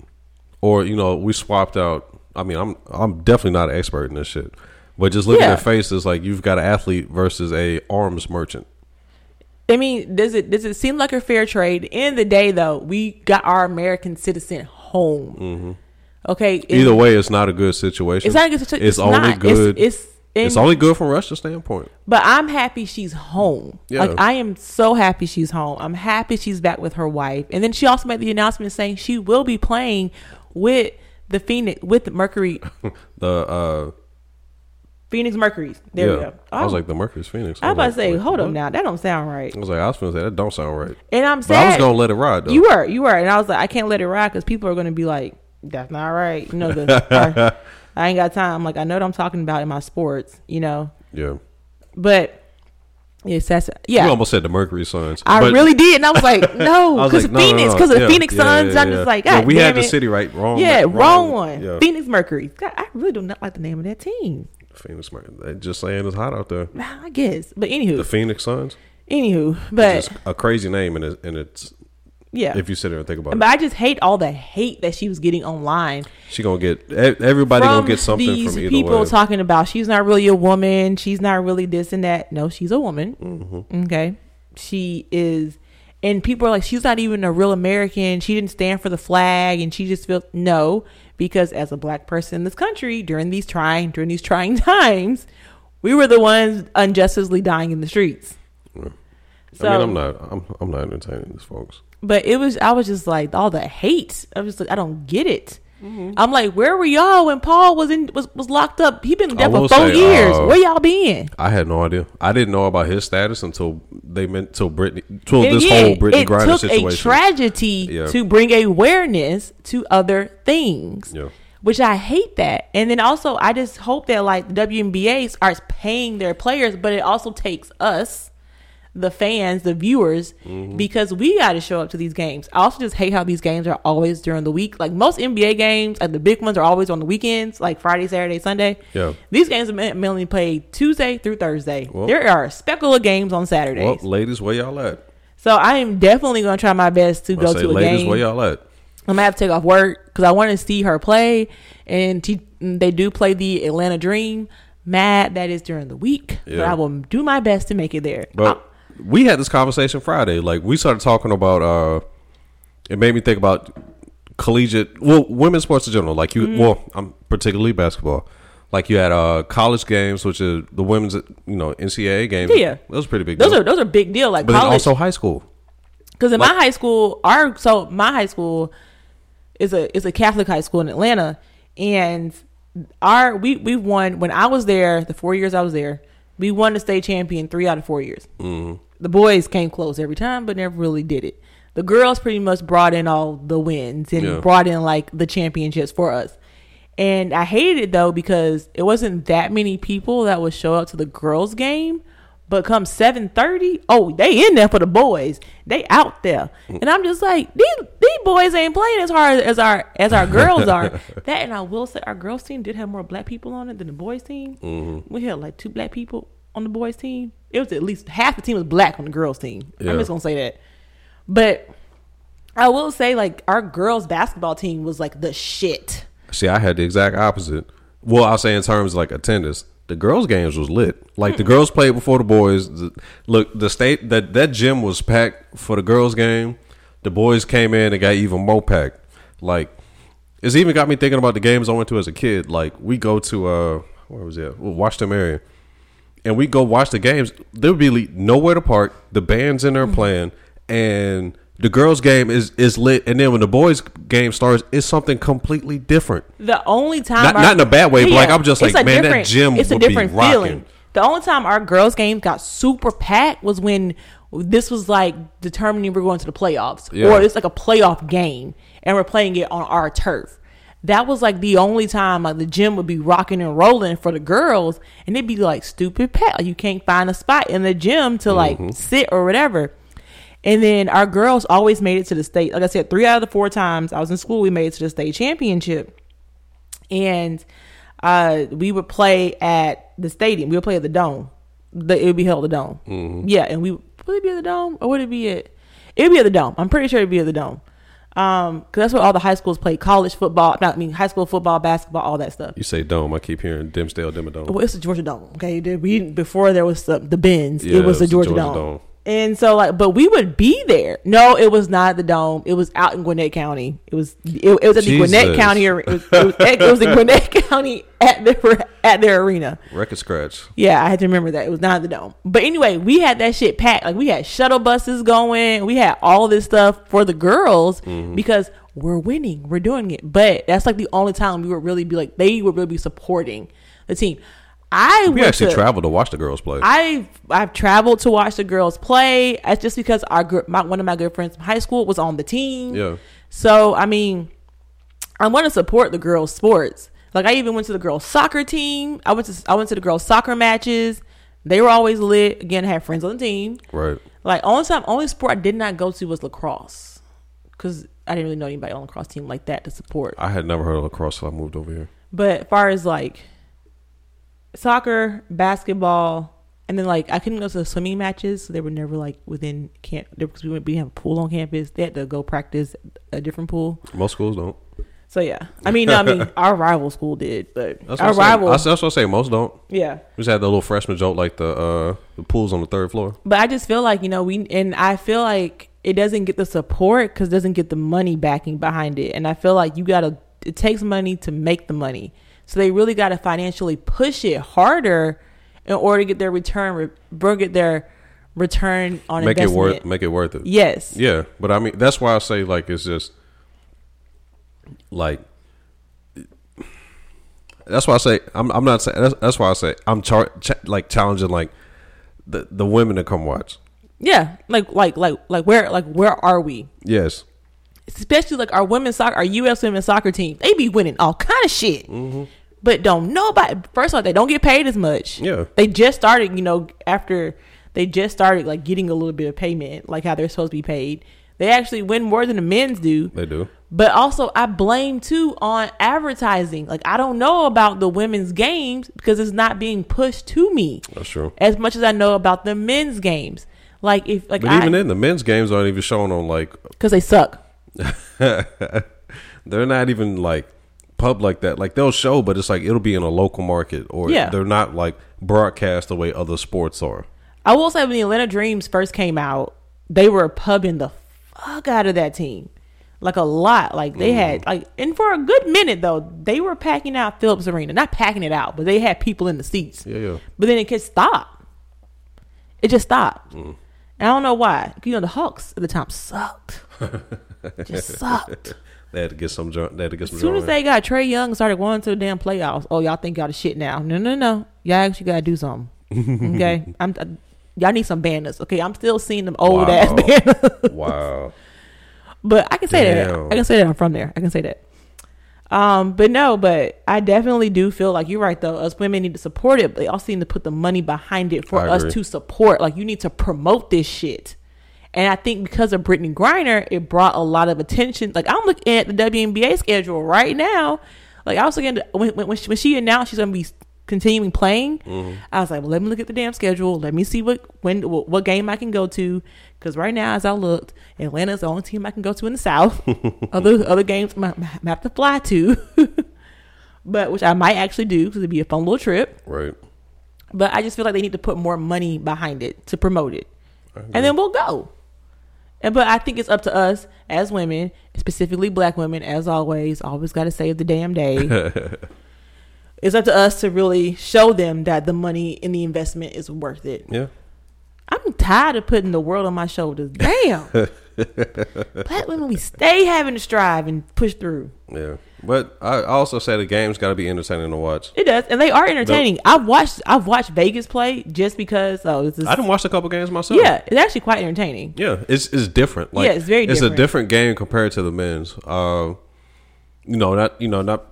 or you know, we swapped out. I mean, I'm I'm definitely not an expert in this shit, but just looking Yeah. at faces, like you've got an athlete versus a arms merchant. I mean, does it does it seem like a fair trade? In the day, though, we got our American citizen home. Okay, and Mm-hmm. Either way, it's not a good situation. it's not a good situation. It's, only not. good. It's, it's, it's only good from Russia's standpoint. But I'm happy she's home. Yeah. Like I am so happy she's home. I'm happy she's back with her wife. And then she also made the announcement saying she will be playing with the Phoenix with Mercury The uh, Phoenix Mercury's. There yeah, we go. I was Oh. like the Mercury's Phoenix. I was about to say, like, hold what? up now, that don't sound right. I was like, I was gonna say that don't sound right. And I'm sad. I was gonna let it ride though. You were, you were, and I was like, I can't let it ride because people are going to be like, "That's not right." You know, the, our- I ain't got time. I'm like, I know what I'm talking about in my sports, you know, yeah. but yes, that's yeah. You almost said the Mercury Suns. I really did, and I was like, no, because like, no, no, Phoenix, no. because of the Yeah, Phoenix yeah, Suns. yeah, I'm just like, Yeah, God we had the city right, wrong. Yeah, wrong, one. Yeah. Phoenix Mercury. God, I really do not like the name of that team. Phoenix Mercury. Just saying it's hot out there. I guess, but anywho, The Phoenix Suns. anywho, but It's a crazy name, and, it, and it's yeah. if you sit there and think about but it, but I just hate all the hate that she was getting online. she gonna get everybody gonna get something these from either people way. talking about she's not really a woman. She's not really this and that. No, she's a woman. Mm-hmm. Okay, she is, and people are like, she's not even a real American. She didn't stand for the flag, and she just feels no because as a black person in this country during these trying during these trying times, we were the ones unjustly dying in the streets. So, I mean, I'm not. I'm, I'm not entertaining these folks. but it was I was just like all the hate. I was like, I don't get it. Mm-hmm. I'm like, where were y'all when Paul was in was, was locked up? He been I there for four say, years. uh, where y'all been? I had no idea. I didn't know about his status until they meant till Brittney, till And this again, whole Brittney it Griner took situation. a tragedy Yeah. to bring awareness to other things. Yeah. Which I hate that. And then also I just hope that like the WNBA starts paying their players, but it also takes us, the fans, the viewers, Mm-hmm. because we gotta show up to these games. I also just hate how these games are always during the week. Like most NBA games, like the big ones are always on the weekends, like Friday, Saturday, Sunday. Yeah. These games are mainly played Tuesday through Thursday. Well- there are a speckle of games on Saturdays. Well, ladies, where y'all at? So I am definitely gonna try my best to I go to a ladies, game. where y'all at? I'm gonna have to take off work because I want to see her play, and she, they do play the Atlanta Dream. Mad that is during the week, but I will do my best to make it there. But we had this conversation Friday. Like we started talking about. uh It made me think about collegiate, well, women's sports in general. Like you, Mm-hmm. well, I'm particularly basketball. Like you had uh college games, which is the women's, you know, NCAA games. Yeah. that was a pretty big. those deal. are those are big deal. Like but also high school. because in like- my high school, our so my high school is a is a Catholic high school in Atlanta, and our we we won when I was there. The four years I was there, We won the state champion three out of four years. The boys came close every time, but never really did it. The girls pretty much brought in all the wins and Yeah. brought in like the championships for us. And I hated it though because it wasn't that many people that would show up to the girls game. But come seven thirty, oh, they in there for the boys. They out there, and I'm just like these these boys ain't playing as hard as our as our girls are. that and I will say our girls team did have more black people on it than the boys team. Mm-hmm. We had like two black people on the boys team. It was at least half the team was black on the girls team. Yeah. I'm just gonna say that. But I will say like our girls basketball team was like the shit. See, I had the exact opposite. Well, I'll say in terms of like attendance, the girls' games was lit. Like the girls played before the boys. The- look, the state that that gym was packed for the girls' game. The boys came in and got even more packed. Like it's even got me thinking about the games I went to as a kid. Like we go to uh where was it? Well, Washington area. And we go watch the games. There would be nowhere to park. The band's in there mm-hmm. playing, and the girls' game is is lit. And then when the boys' game starts, it's something completely different. The only time Not- our- not in a bad way, but, like, I'm just like, man, that gym It's a different rocking. feeling. The only time our girls' game got super packed was when this was like determining we're going to the playoffs, Yeah. or it's like a playoff game, and we're playing it on our turf. That was like the only time like the gym would be rocking and rolling for the girls, and it'd be like stupid pet Like you can't find a spot in the gym to like Mm-hmm. sit or whatever. And then our girls always made it to the state. Like I said, three out of the four times I was in school, we made it to the state championship and uh, we would play at the stadium. We would play at the dome. The, it would be held at the dome. Mm-hmm. Yeah, and we would it be at the dome or would it be at? It would be at the dome. I'm pretty sure it'd be at the dome. Um, because that's where all the high schools play college football. I mean, high school football, basketball, all that stuff. You say dome, I keep hearing Dimsdale Dimmadome. Well, it's the Georgia Dome. Okay, we before there was the, the Benz, Yeah, it was the Georgia, Dome. Dome. And so like, but we would be there. No, it was not the dome. It was out in Gwinnett County. It was it, it was at the Gwinnett County. It was, it was, it was in Gwinnett County at their at their arena. Record scratch. Yeah, I had to remember that it was not the dome. But anyway, we had that shit packed. Like we had shuttle buses going. We had all this stuff for the girls Mm-hmm. because we're winning. We're doing it. But that's like the only time we would really be like they would really be supporting the team. I We actually to, traveled to watch the girls play. I've I've traveled to watch the girls play. It's just because our my, one of my good friends from high school was on the team. Yeah. So I mean, I want to support the girls' sports. Like I even went to the girls' soccer team. I went to I went to the girls' soccer matches. They were always lit. Again, I had friends on the team. right. Like only time, only sport I did not go to was lacrosse, because I didn't really know anybody on the lacrosse team like that to support. I had never heard of lacrosse till I moved over here. But as far as like soccer, basketball, and then like I couldn't go to the swimming matches, so they were never like within camp because we went we have a pool on campus. They had to go practice a different pool. Most schools don't. So yeah, I mean, I mean, our rival school did, but That's our what I'm saying. rival, That's that's what I say. Most don't. yeah. We just had the little freshman joke, like the uh, the pools on the third floor. But I just feel like you know we, and I feel like it doesn't get the support because doesn't get the money backing behind it, and I feel like you gotta. It takes money to make the money, so they really got to financially push it harder in order to get their return, bring get their return on Make it investment. worth. Make it worth it. Yes. Yeah, but I mean that's why I say like it's just like that's why I say I'm I'm not saying that's, that's why I say I'm char- ch- like challenging like the the women to come watch. Yeah. Like like like like where like where are we? Yes, especially like our women's soccer, our U.S. women's soccer team, they be winning all kind of shit. Mm-hmm. But don't nobody. First of all, they don't get paid as much. Yeah. they just started. You know, after they just started like getting a little bit of payment, like how they're supposed to be paid. They actually win more than the men's do. they do. But also, I blame too on advertising. Like I don't know about the women's games because it's not being pushed to me That's true. as much as I know about the men's games. Like if like But I even then, the men's games aren't even shown on like because they suck. they're not even like pub like that. Like they'll show, but it's like it'll be in a local market, or Yeah. they're not like broadcast the way other sports are. I will say when the Atlanta Dreams first came out, they were pubbing the fuck out of that team. Like a lot. Like they Mm. had like and for a good minute though, they were packing out Phillips Arena. Not packing it out, but they had people in the seats. Yeah, yeah. But then it just stopped. It just stopped. Mm. And I don't know why. You know, the Hawks at the time sucked. just sucked. They had to get some. They had to get some. As soon as they got Trae Young and started going to the damn playoffs, oh y'all think y'all the shit now. No, no, no. Y'all actually gotta do something. Okay, I'm. uh, y'all need some banners. Okay, I'm still seeing them old Wow. ass banners. wow. But I can say that. I can say that I'm from there. I can say that. Um, but no, but I definitely do feel like you're right though. Us women need to support it, but they also need to put the money behind it for I us agree. to support. Like you need to promote this shit. And I think because of Brittney Griner, it brought a lot of attention. Like I'm looking at the WNBA schedule right now. Like I was looking at when when, when, she, when she announced she's gonna be continuing playing, Mm-hmm. I was like, well, let me look at the damn schedule. Let me see what when what, what game I can go to. Because right now, as I looked, Atlanta's the only team I can go to in the South. other other games I I have to fly to, but which I might actually do because it'd be a fun little trip. Right. But I just feel like they need to put more money behind it to promote it, and then we'll go. And but I think it's up to us as women, specifically black women, as always. Always got to save the damn day. it's up to us to really show them that the money in the investment is worth it. Yeah. I'm tired of putting the world on my shoulders. Damn. Black women, we stay having to strive and push through. Yeah. But I also say the game's got to be entertaining to watch. It does, and they are entertaining. I've watched I've watched Vegas play just because oh this is I done watched a couple games myself. yeah, it's actually quite entertaining. Yeah, it's it's different. Like, Yeah, it's very It's a different. different game compared to the men's. Uh, you know, not you know, not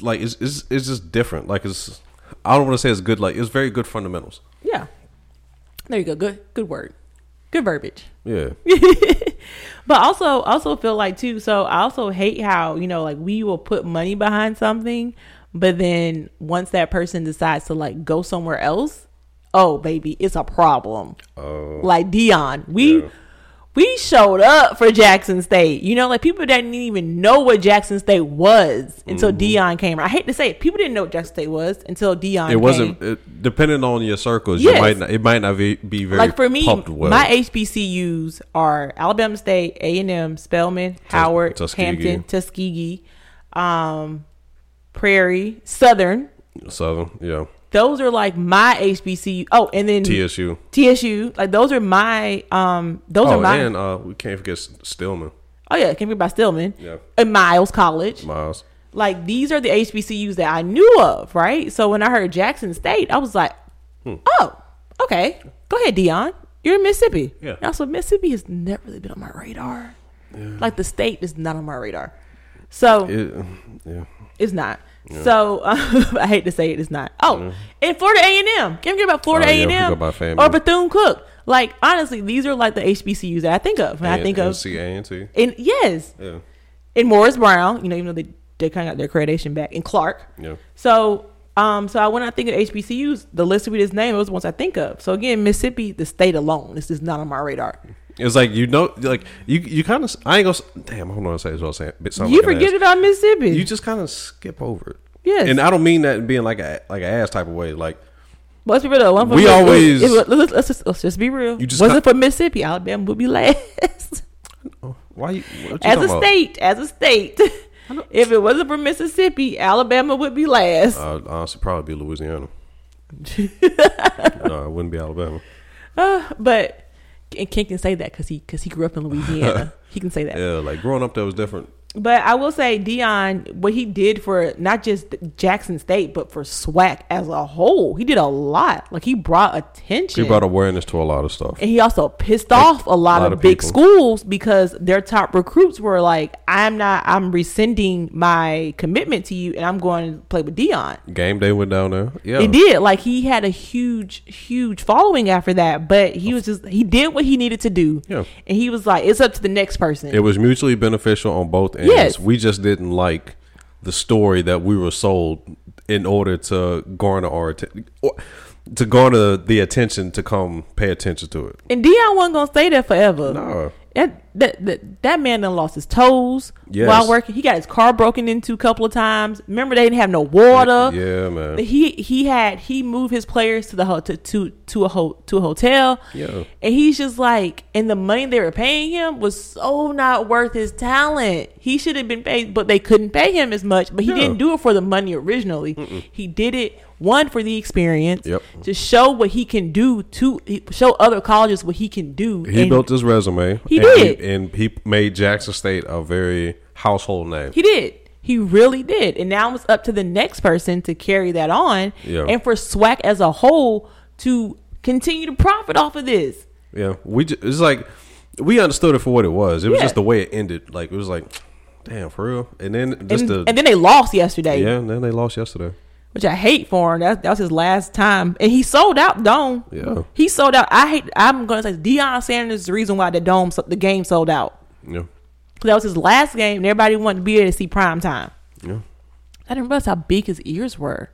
like it's it's, it's just different. Like it's I don't want to say it's good. Like it's very good fundamentals. Yeah, there you go. Good good word, good verbiage. Yeah, But also, also feel like too. So I also hate how you know, like we will put money behind something, but then once that person decides to like go somewhere else, oh baby, it's a problem. Oh. like Deion, we Yeah. We showed up for Jackson State. You know, like people didn't even know what Jackson State was until Mm-hmm. Deion came. I hate to say it, people didn't know what Jackson State was until Deion. it wasn't. It, depending on your circles, Yes. you might not, it might not be, be very like for me, well. my HBCUs are Alabama State, A and M, Spelman, Howard, Tuskegee. Hampton, Tuskegee, um, Prairie, Southern. Southern, yeah, Those are like my HBCU. Oh, and then TSU. TSU. Like those are my um. Those Oh, are my. and uh, we can't forget Stillman, oh yeah, came by Stillman. Yeah. And Miles College. Miles. Like these are the HBCUs that I knew of, right? So when I heard Jackson State, I was like, Hmm. oh, okay, go ahead, Deion. You're in Mississippi. Yeah. Also, Mississippi has never really been on my radar. Like the state is not on my radar. So It, yeah, it's not. So I hate to say it, it's not. Oh, and Florida A and M. Can't forget about Florida Oh, A yeah, and M or Bethune Cook. Like honestly, these are like the HBCUs that I think of. When I think of, And C A N T. and yes, Yeah, in Morris Brown. You know, even though they they kind of got their accreditation back in Clark. yeah. So, um, so I when I think of HBCUs, the list we just named those ones I think of. So again, Mississippi, the state alone, this is not on my radar. It's like you know, like you you kind of. I ain't gonna. Damn, I don't know what to say. Is what I'm saying. Bit- sound you like forget about Mississippi. You just kind of skip over it. Yes. and I don't mean that in being like a like an ass type of way. Like But let's be real. though, We always- it- it- let's, let's just, let's just be real. You just wasn't for Mississippi, Alabama would be last. why you you as a about? state, as a state. if it wasn't for Mississippi, Alabama would be last. Uh, honestly, probably be Louisiana. no, it wouldn't be Alabama. Uh, but and Ken can say that because he because he grew up in Louisiana. he can say that. Yeah, like growing up there was different. But I will say Deion, what he did for not just Jackson State, but for SWAC as a whole, he did a lot. Like he brought attention. He brought awareness to a lot of stuff. and he also pissed off a lot, lot of, of big schools because their top recruits were like, "I'm not. I'm rescinding my commitment to you, and I'm going to play with Deion." Game day went down there. Yeah, It did. Like he had a huge, huge following after that. But he was just he did what he needed to do. Yeah. And he was like, "It's up to the next person." It was mutually beneficial on both ends. Yes. We just didn't like the story that we were sold in order to garner our atten- to garner the attention to come pay attention to it. And Deion wasn't gonna stay there forever. No. That, that that that man then lost his toes Yes. while working. He got his car broken into a couple of times. Remember they didn't have no water. Yeah, man. He he had he moved his players to the to to to a ho- to a hotel. Yeah. And he's just like, and the money they were paying him was so not worth his talent. He should have been paid, but they couldn't pay him as much. But he Yeah. didn't do it for the money originally. He did it one for the experience, Yep. to show what he can do to show other colleges what he can do. He And built his resume. He and did. and he made Jackson State a very household name. He did. He really did. And now it's up to the next person to carry that on. Yeah. And for SWAC as a whole to continue to profit off of this. Yeah, we just, it's like we understood it for what it was. It was Yeah. just the way it ended. Like it was like, damn, for real. And then just And, the and then they lost yesterday, yeah, and then they lost yesterday. which I hate for him. That, that was his last time, and he sold out dome. Yeah. he sold out. I hate. I'm going to say Deion Sanders is the reason why the dome, the game sold out. Yeah, That was his last game, and everybody wanted to be there to see prime time. yeah. I didn't realize how big his ears were.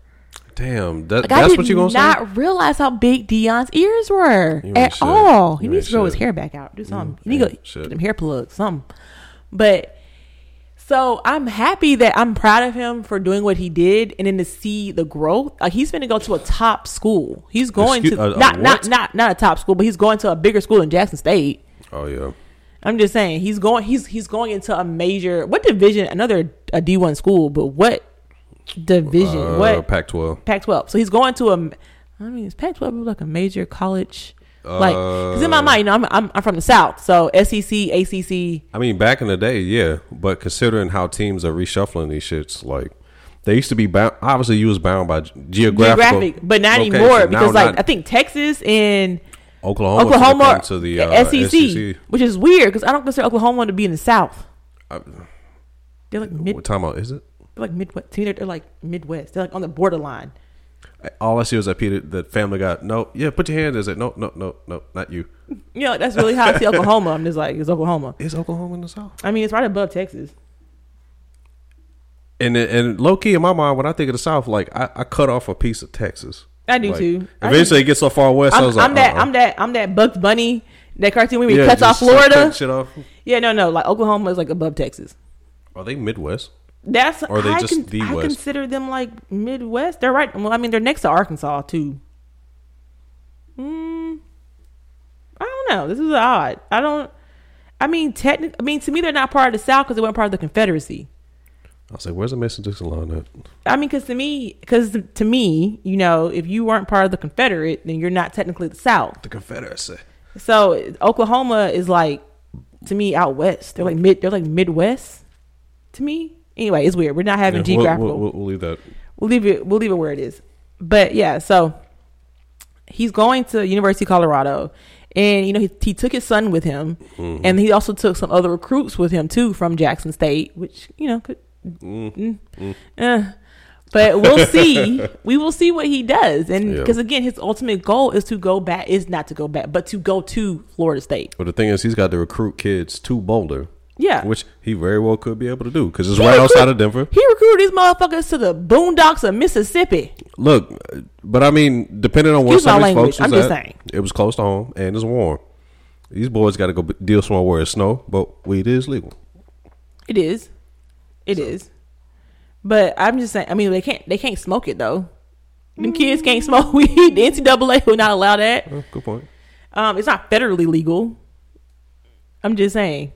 Damn, that, Like, that's what you gonna say? I not realize how big Deion's ears were You at shit. all. He You needs to grow his hair back out. Do mm, something. he ain't need to shit. get them hair plugs, something. But so I'm happy that I'm proud of him for doing what he did, and then to see the growth. Like he's going to go to a top school. He's going Excuse- to a- a not not not not a top school, but he's going to a bigger school in Jackson State. Oh yeah, I'm just saying he's going he's he's going into a major what division another a D1 school, but what division? uh, what Pac-12. Pac-12. So he's going to a. I mean, is Pac-12 like a major college? Like, because in my Uh, mind, you know, I'm, I'm I'm from the South, so SEC, ACC. I mean, back in the day, yeah, but considering how teams are reshuffling these shits, like they used to be bound. Obviously, you was bound by geographical, Geographic, but not location. anymore Now because, like, not- I think Texas and Oklahoma, Oklahoma to the uh, SEC, SEC. which is weird because I don't consider Oklahoma to be in the South. Uh, They're like mid, what time out is it? They're like Midwest. To me, they're, they're like Midwest. They're like on the borderline. All I see was that Peter, the family got no. Yeah, put your hand. Is it no, no, no, no, not you. Yeah, that's really how I see Oklahoma. I'm just like, it's Oklahoma. Is Oklahoma in the south? I mean, it's right above Texas. And and low key in my mind, when I think of the south, like I, I cut off a piece of Texas. I do Like, too. Eventually, it gets so far west. I I'm, was like, I'm that. uh-uh. I'm that. I'm that Bugs Bunny. That cartoon where he Yeah, cuts off Florida. Off. Yeah, no, no. Like Oklahoma is like above Texas. Are they Midwest? That's Or are they I, just the I West? consider them like Midwest. They're right. Well, I mean, they're next to Arkansas too. Hmm. I don't know. This is odd. I don't. I mean, technically, I mean, to me, they're not part of the South because they weren't part of the Confederacy. I was like, where's the Mason Dixon line at? I mean, because to me, because to me, you know, if you weren't part of the Confederate, then you're not technically the South. The Confederacy. So Oklahoma is like to me out west. They're like mid. They're like Midwest to me. Anyway, it's weird. We're not having Yeah, we'll- geographical. We'll, we'll, we'll leave that. we'll leave it we'll leave it where it is but yeah so he's going to university of colorado and you know he, he took his son with him Mm-hmm. and he also took some other recruits with him too from jackson state which you know could mm, eh. but we'll see we will see what he does and Yeah. because again his ultimate goal is to go back is not to go back but to go to florida state But the thing is, he's got to recruit kids to Boulder, yeah which he very well could be able to do because it's He right recruit- outside of Denver. he recruited these motherfuckers to the boondocks of mississippi Look, but I mean, depending on where some of these language, folks I'm just at, saying. it was close to home and it's warm. These boys got to go deal somewhere where it's snow, but weed is legal. It is. It is. But I'm just saying. I mean, they can't. They can't smoke it though. Them kids can't smoke weed. The NCAA will not allow that. Oh, good point. Um, it's not federally legal. I'm just saying.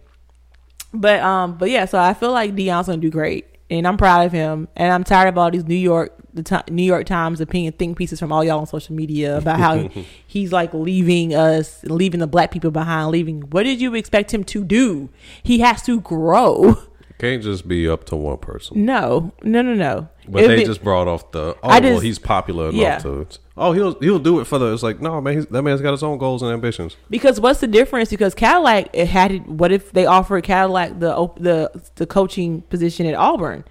But um, but yeah. So I feel like Deion's gonna do great, and I'm proud of him. And I'm tired of all these New York, the ti- New York Times opinion think pieces from all y'all on social media about how he's like leaving us, leaving the black people behind, leaving. What did you expect him to do? He has to grow. Can't just be up to one person. No, no, no, no. But If they it- just brought off the oh I well just- he's popular enough yeah. to oh he'll he'll do it for the it's like no man he's, that man's got his own goals and ambitions. because what's the difference? Because Cadillac it had it. What if they offered Cadillac the the the coaching position at Auburn?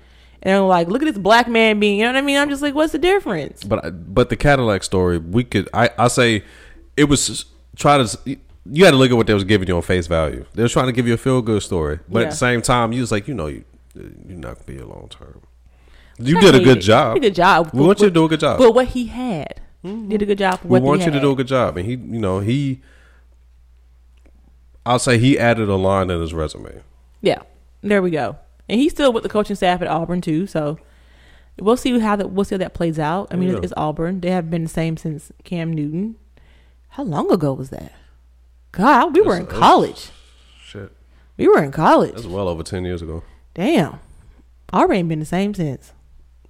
And they're like, look at this black man being. You know what I mean? I'm just like, what's the difference? But but the Cadillac story we could I I say it was try to you had to look at what they was giving you on face value. They was trying to give you a feel good story, but Yeah. at the same time you was like you know you you're not gonna be a long term. You did a good job. He did a good job. We want you to do a good job. But what he had, mm-hmm. did a good job. For we what want he you to had. do a good job, and he you know he. I'll say he added a line in his resume. Yeah, there we go. And he's still with the coaching staff at Auburn too. So we'll see how that we'll see how that plays out. I mean, Yeah. it's Auburn. They have been the same since Cam Newton. How long ago was that? God, we were in That's- college. Shit, We were in college. that's well over ten years ago. Damn. Ain't been the same since.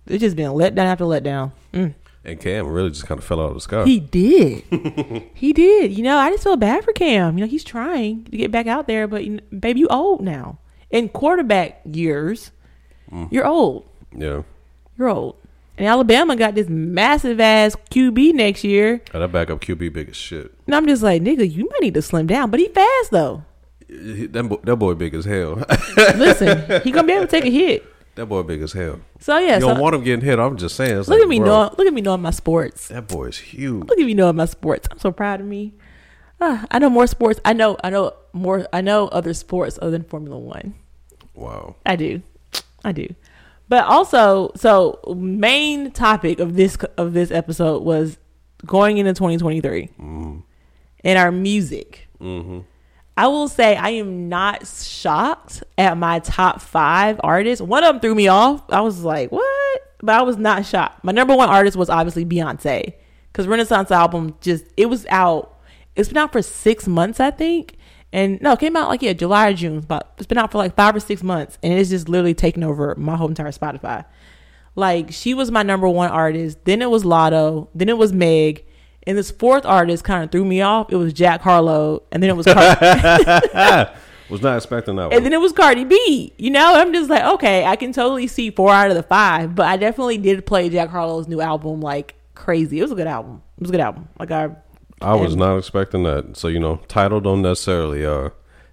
It's just been let down after let down. Mm. And Cam really just kind of fell out of the sky. He did. he did. You know, I just feel bad for Cam. You know, he's trying to get back out there, but you know, baby, you old now. In quarterback years, Mm. you're old. yeah, You're old. And Alabama got this massive ass QB next year. Oh, that backup QB big as shit. And I'm just like, nigga, you might need to slim down. But he fast though. That boy, that boy big as hell. Listen, he gonna be able to take a hit. that boy big as hell. So yeah, You so don't want him getting hit. I'm just saying. Look like, at me bro, knowing look at me knowing my sports. That boy is huge. Look at me knowing my sports. I'm so proud of me. Ah, I know more sports. I know I know more I know other sports other than Formula One. Wow. I do. I do. But also, so main topic of this of this episode was going into 2023 and our music. Mm-hmm. I will say I am not shocked at my top five artists. One of them threw me off. I was like, "What?" But I was not shocked. My number one artist was obviously Beyonce because Renaissance album just it was out. It's been out for six months, I think. And no, it came out like yeah, July or June. But it's been out for like five or six months, and it's just literally taken over my whole entire Spotify. Like she was my number one artist. Then it was Latto. Then it was Meg. And this fourth artist kind of threw me off. It was Jack Harlow, and then it was Cardi, Was not expecting that and then it was Cardi B. You know, I'm just like, okay, I can totally see four out of the five, but I definitely did play Jack Harlow's new album like crazy. It was a good album. It was a good album. Like I, I was and- not expecting that. So you know, Tidal don't necessarily uh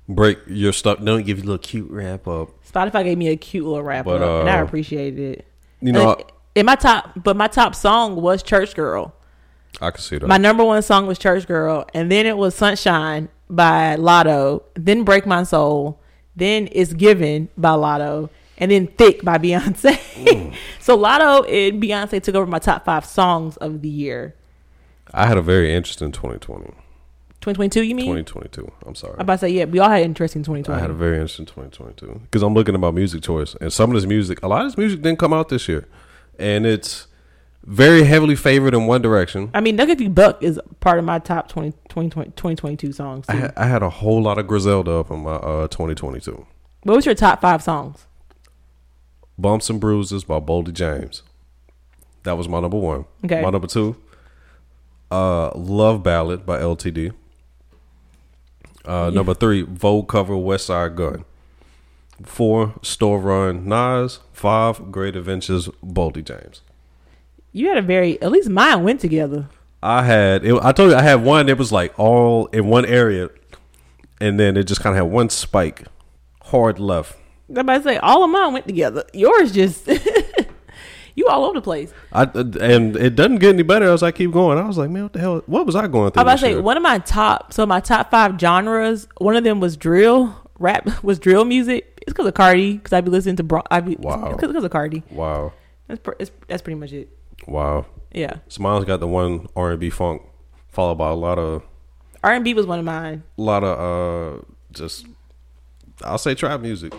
break your stuff. Don't give you a little cute wrap up. Spotify gave me a cute little wrap But, up, and I uh, appreciated it. You know, Like, in my top, but my top song was Church Girl. I, I can see that. My number one song was Church Girl, and then it was Sunshine by Latto, then Break My Soul, then It's Given by Latto, and then Thick by Beyonce. so Latto and Beyonce took over my top five songs of the year. I had a very interesting 2020. 2022, you mean? 2022. I'm sorry. I'm about to say, yeah, we all had interesting 2020. I had a very interesting 2022 because I'm looking at my music choice, and some of this music, a lot of this music didn't come out this year, and it's very heavily favored in one direction. I mean, Knuck If You Buck is part of my top 20, 2020 2022 songs. I had, I had a whole lot of Griselda up on my uh, 2022. what was your top five songs? Bumps and Bruises by Boldy James. That was my number one. Okay. My number two, uh, Love Ballad by LTD. Uh, Number three, Vogue cover Westside Gunn. Four, Store Run Nas. Five, Great Adventures Boldy James. You had a very, at least mine went together. I had, it, I told you, I had one that was like all in one area, and then it just kind of had one spike, hard left. I'm about to say, all of mine went together. Yours just, you all over the place. I and it doesn't get any better as I keep going. I was like, man, what the hell? What was I going through? I'm about to say one of my top. So my top five genres. One of them was drill. Rap was drill music. It's because of Cardi. Because I be listening to. Bro- I be Wow. Because of Cardi. Wow, That's pr- it's, that's pretty much it. wow. Yeah. Smiles got the one R and B funk, followed by a lot of, R and B was one of mine. A lot of uh, just I'll say trap music.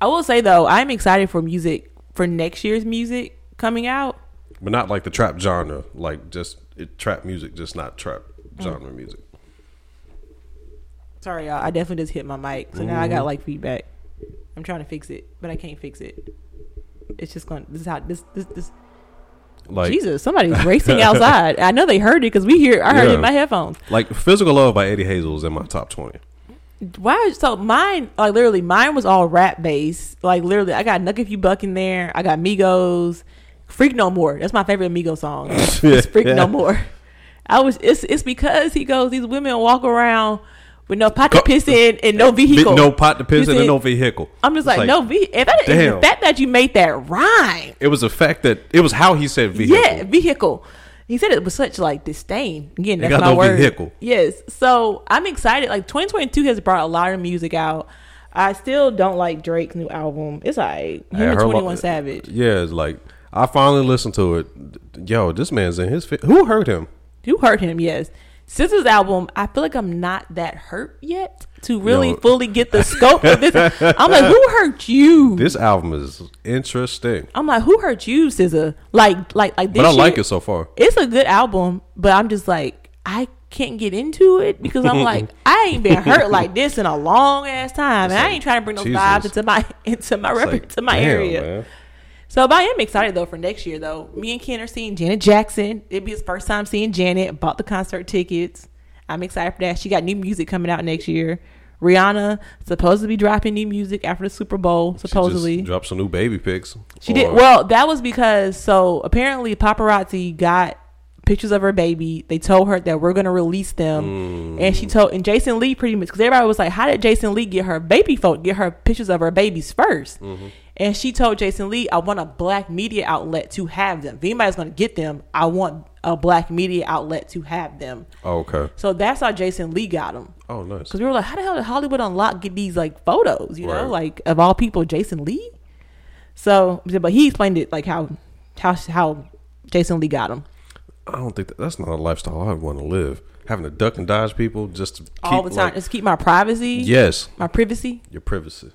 I will say though, I'm excited for music for next year's music coming out. but not like the trap genre, like just it, trap music, just not trap Mm. genre music. Sorry, y'all. I definitely just hit my mic, so now I got like feedback. I'm trying to fix it, but I can't fix it. It's just going. to This is how this this this. Like Jesus, somebody's racing outside. I know they heard it because we hear. I heard it in my headphones. like "Physical Love" by Eddie Hazel is in my top twenty. Why? So mine, like literally, mine was all rap based. Like literally, I got "Knuck If You Buck" in there. I got Migos, "Freak No More." That's my favorite Amigo song. it's "Freak Yeah. No More." I was. It's it's because he goes. These women walk around with no pot to piss in and no eh, vehicle. No pot to piss in and no vehicle. I'm just It's like, no. vehicle. if that, damn. the fact that you made that rhyme, It was the fact that it was how he said vehicle. yeah, vehicle. He said it with such like disdain. Again, that's got my no word. vehicle. Yes. So I'm excited. Like 2022 has brought a lot of music out. I still don't like Drake's new album. It's like him and 21 Savage. Yeah, it's like I finally listened to it. Yo, this man's in his. Fi- Who hurt him? You hurt him, yes. SZA's album, I feel like I'm not that hurt yet to really Yo. fully get the scope of this. I'm like, who hurt you? This album is interesting, I'm like, who hurt you, SZA? Like, like, like this. but I like shit- it so far. it's a good album, but I'm just like I can't get into it because I'm like I ain't been hurt like this in a long ass time, and I ain't trying to bring those Jesus. vibes into my into my It's rep- like, to my damn, area. man. So, but I am excited though for next year though. Me and Ken are seeing Janet Jackson. It'd be his first time seeing Janet. Bought the concert tickets. I'm excited for that. She got new music coming out next year. Rihanna supposed to be dropping new music after the Super Bowl. She Supposedly, just dropped some new baby pics. she did. Well, that was because so apparently paparazzi got pictures of her baby. They told her that we're gonna release them, hmm. and she told and Jason Lee pretty much because everybody was like, "How did Jason Lee get her baby photo, get her pictures of her babies 1st And she told Jason Lee, "I want a black media outlet to have them. If anybody's gonna get them, I want a black media outlet to have them." Oh, okay. So that's how Jason Lee got them. Oh, nice. Because we were like, how the hell did Hollywood Unlocked get these like photos? You know, like of all people, Jason Lee. So, but he explained it like how how how Jason Lee got them I don't think that, that's not a lifestyle I'd want to live. Having to duck and dodge people just to keep, all the time. like- Just keep my privacy, yes, my privacy. your privacy.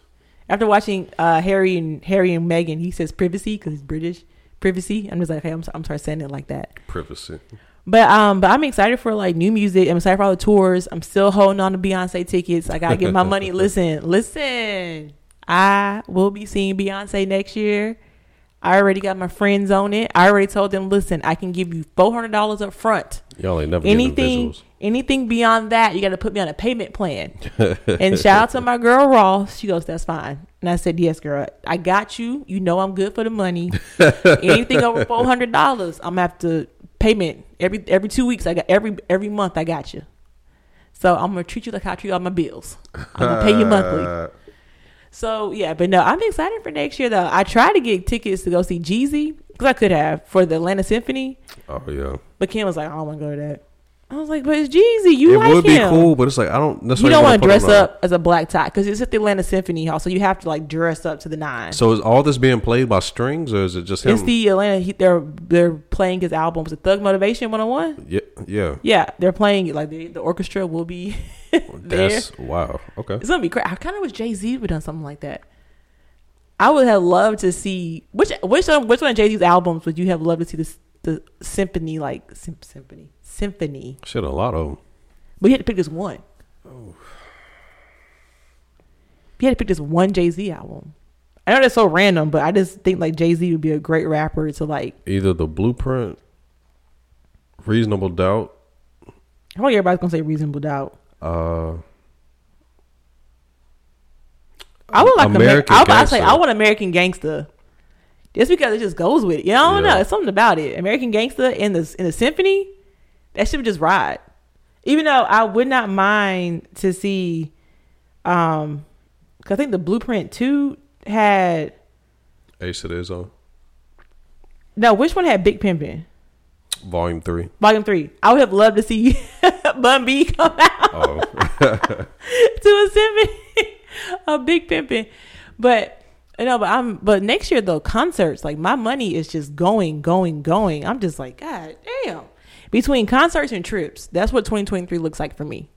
After watching uh, Harry and Harry and Meghan, he says privacy because he's British. Privacy. I'm just like, hey, I'm, I'm sorry saying it like that. Privacy. But um, but I'm excited for like new music. I'm excited for all the tours. I'm still holding on to Beyonce tickets. I gotta get my money. Listen, listen. I will be seeing Beyonce next year. I already got my friends on it. I already told them, listen, I can give you four hundred dollars up front. Y'all ain't never Anything, visuals. anything beyond that, you got to put me on a payment plan. and shout out to my girl Ross. She goes, "That's fine." And I said, "Yes, girl. I got you. You know I'm good for the money. anything over four hundred dollars, I'm gonna have to payment every every two weeks. I got every every month. I got you. So I'm gonna treat you like I treat all my bills. I'm gonna pay you monthly. So yeah, but no, I'm excited for next year though. I tried to get tickets to go see Jeezy because I could have for the Atlanta Symphony, oh yeah, but Kim was like, I don't want to go to that. I was like, but it's Jeezy. You it like would be cool, but it's like I don't You necessarily don't want to dress up as a black tie because it's at the Atlanta Symphony Hall, so you have to like dress up to the nine. So is all this being played by strings, or is it just him? it's the Atlanta. He, they're they're playing his album. Was it Thug Motivation 101? yeah, yeah. Yeah, they're playing it. Like the, the orchestra will be there. That's wow. Okay. It's gonna be crazy. I kind of wish Jay Z would done something like that. I would have loved to see which which one, which one of Jay Z's albums would you have loved to see the the symphony like sym- symphony symphony? Shit, a lot of them. But you had to pick this one. You had to pick this one Jay Z album. I know that's so random, but I just think like Jay Z would be a great rapper to like. Either the Blueprint, Reasonable Doubt, I don't think everybody's gonna say Reasonable Doubt. uh, I would like American. American I, would- I say I want American Gangster. Just because it just goes with it. Yeah, I don't Yeah. know. It's something about it. American Gangster in the in the symphony, that should just ride. Even though I would not mind to see, um, 'cause I think the Blueprint two had Ace It Is on no. Which one had Big Pimpin'? Volume Three. Volume three. I would have loved to see Bun B come out Oh, to a a Big Pimpin'. But you know, but I'm but next year though concerts like my money is just going, going, going. I'm just like God damn. Between concerts and trips, that's what 2023 looks like for me.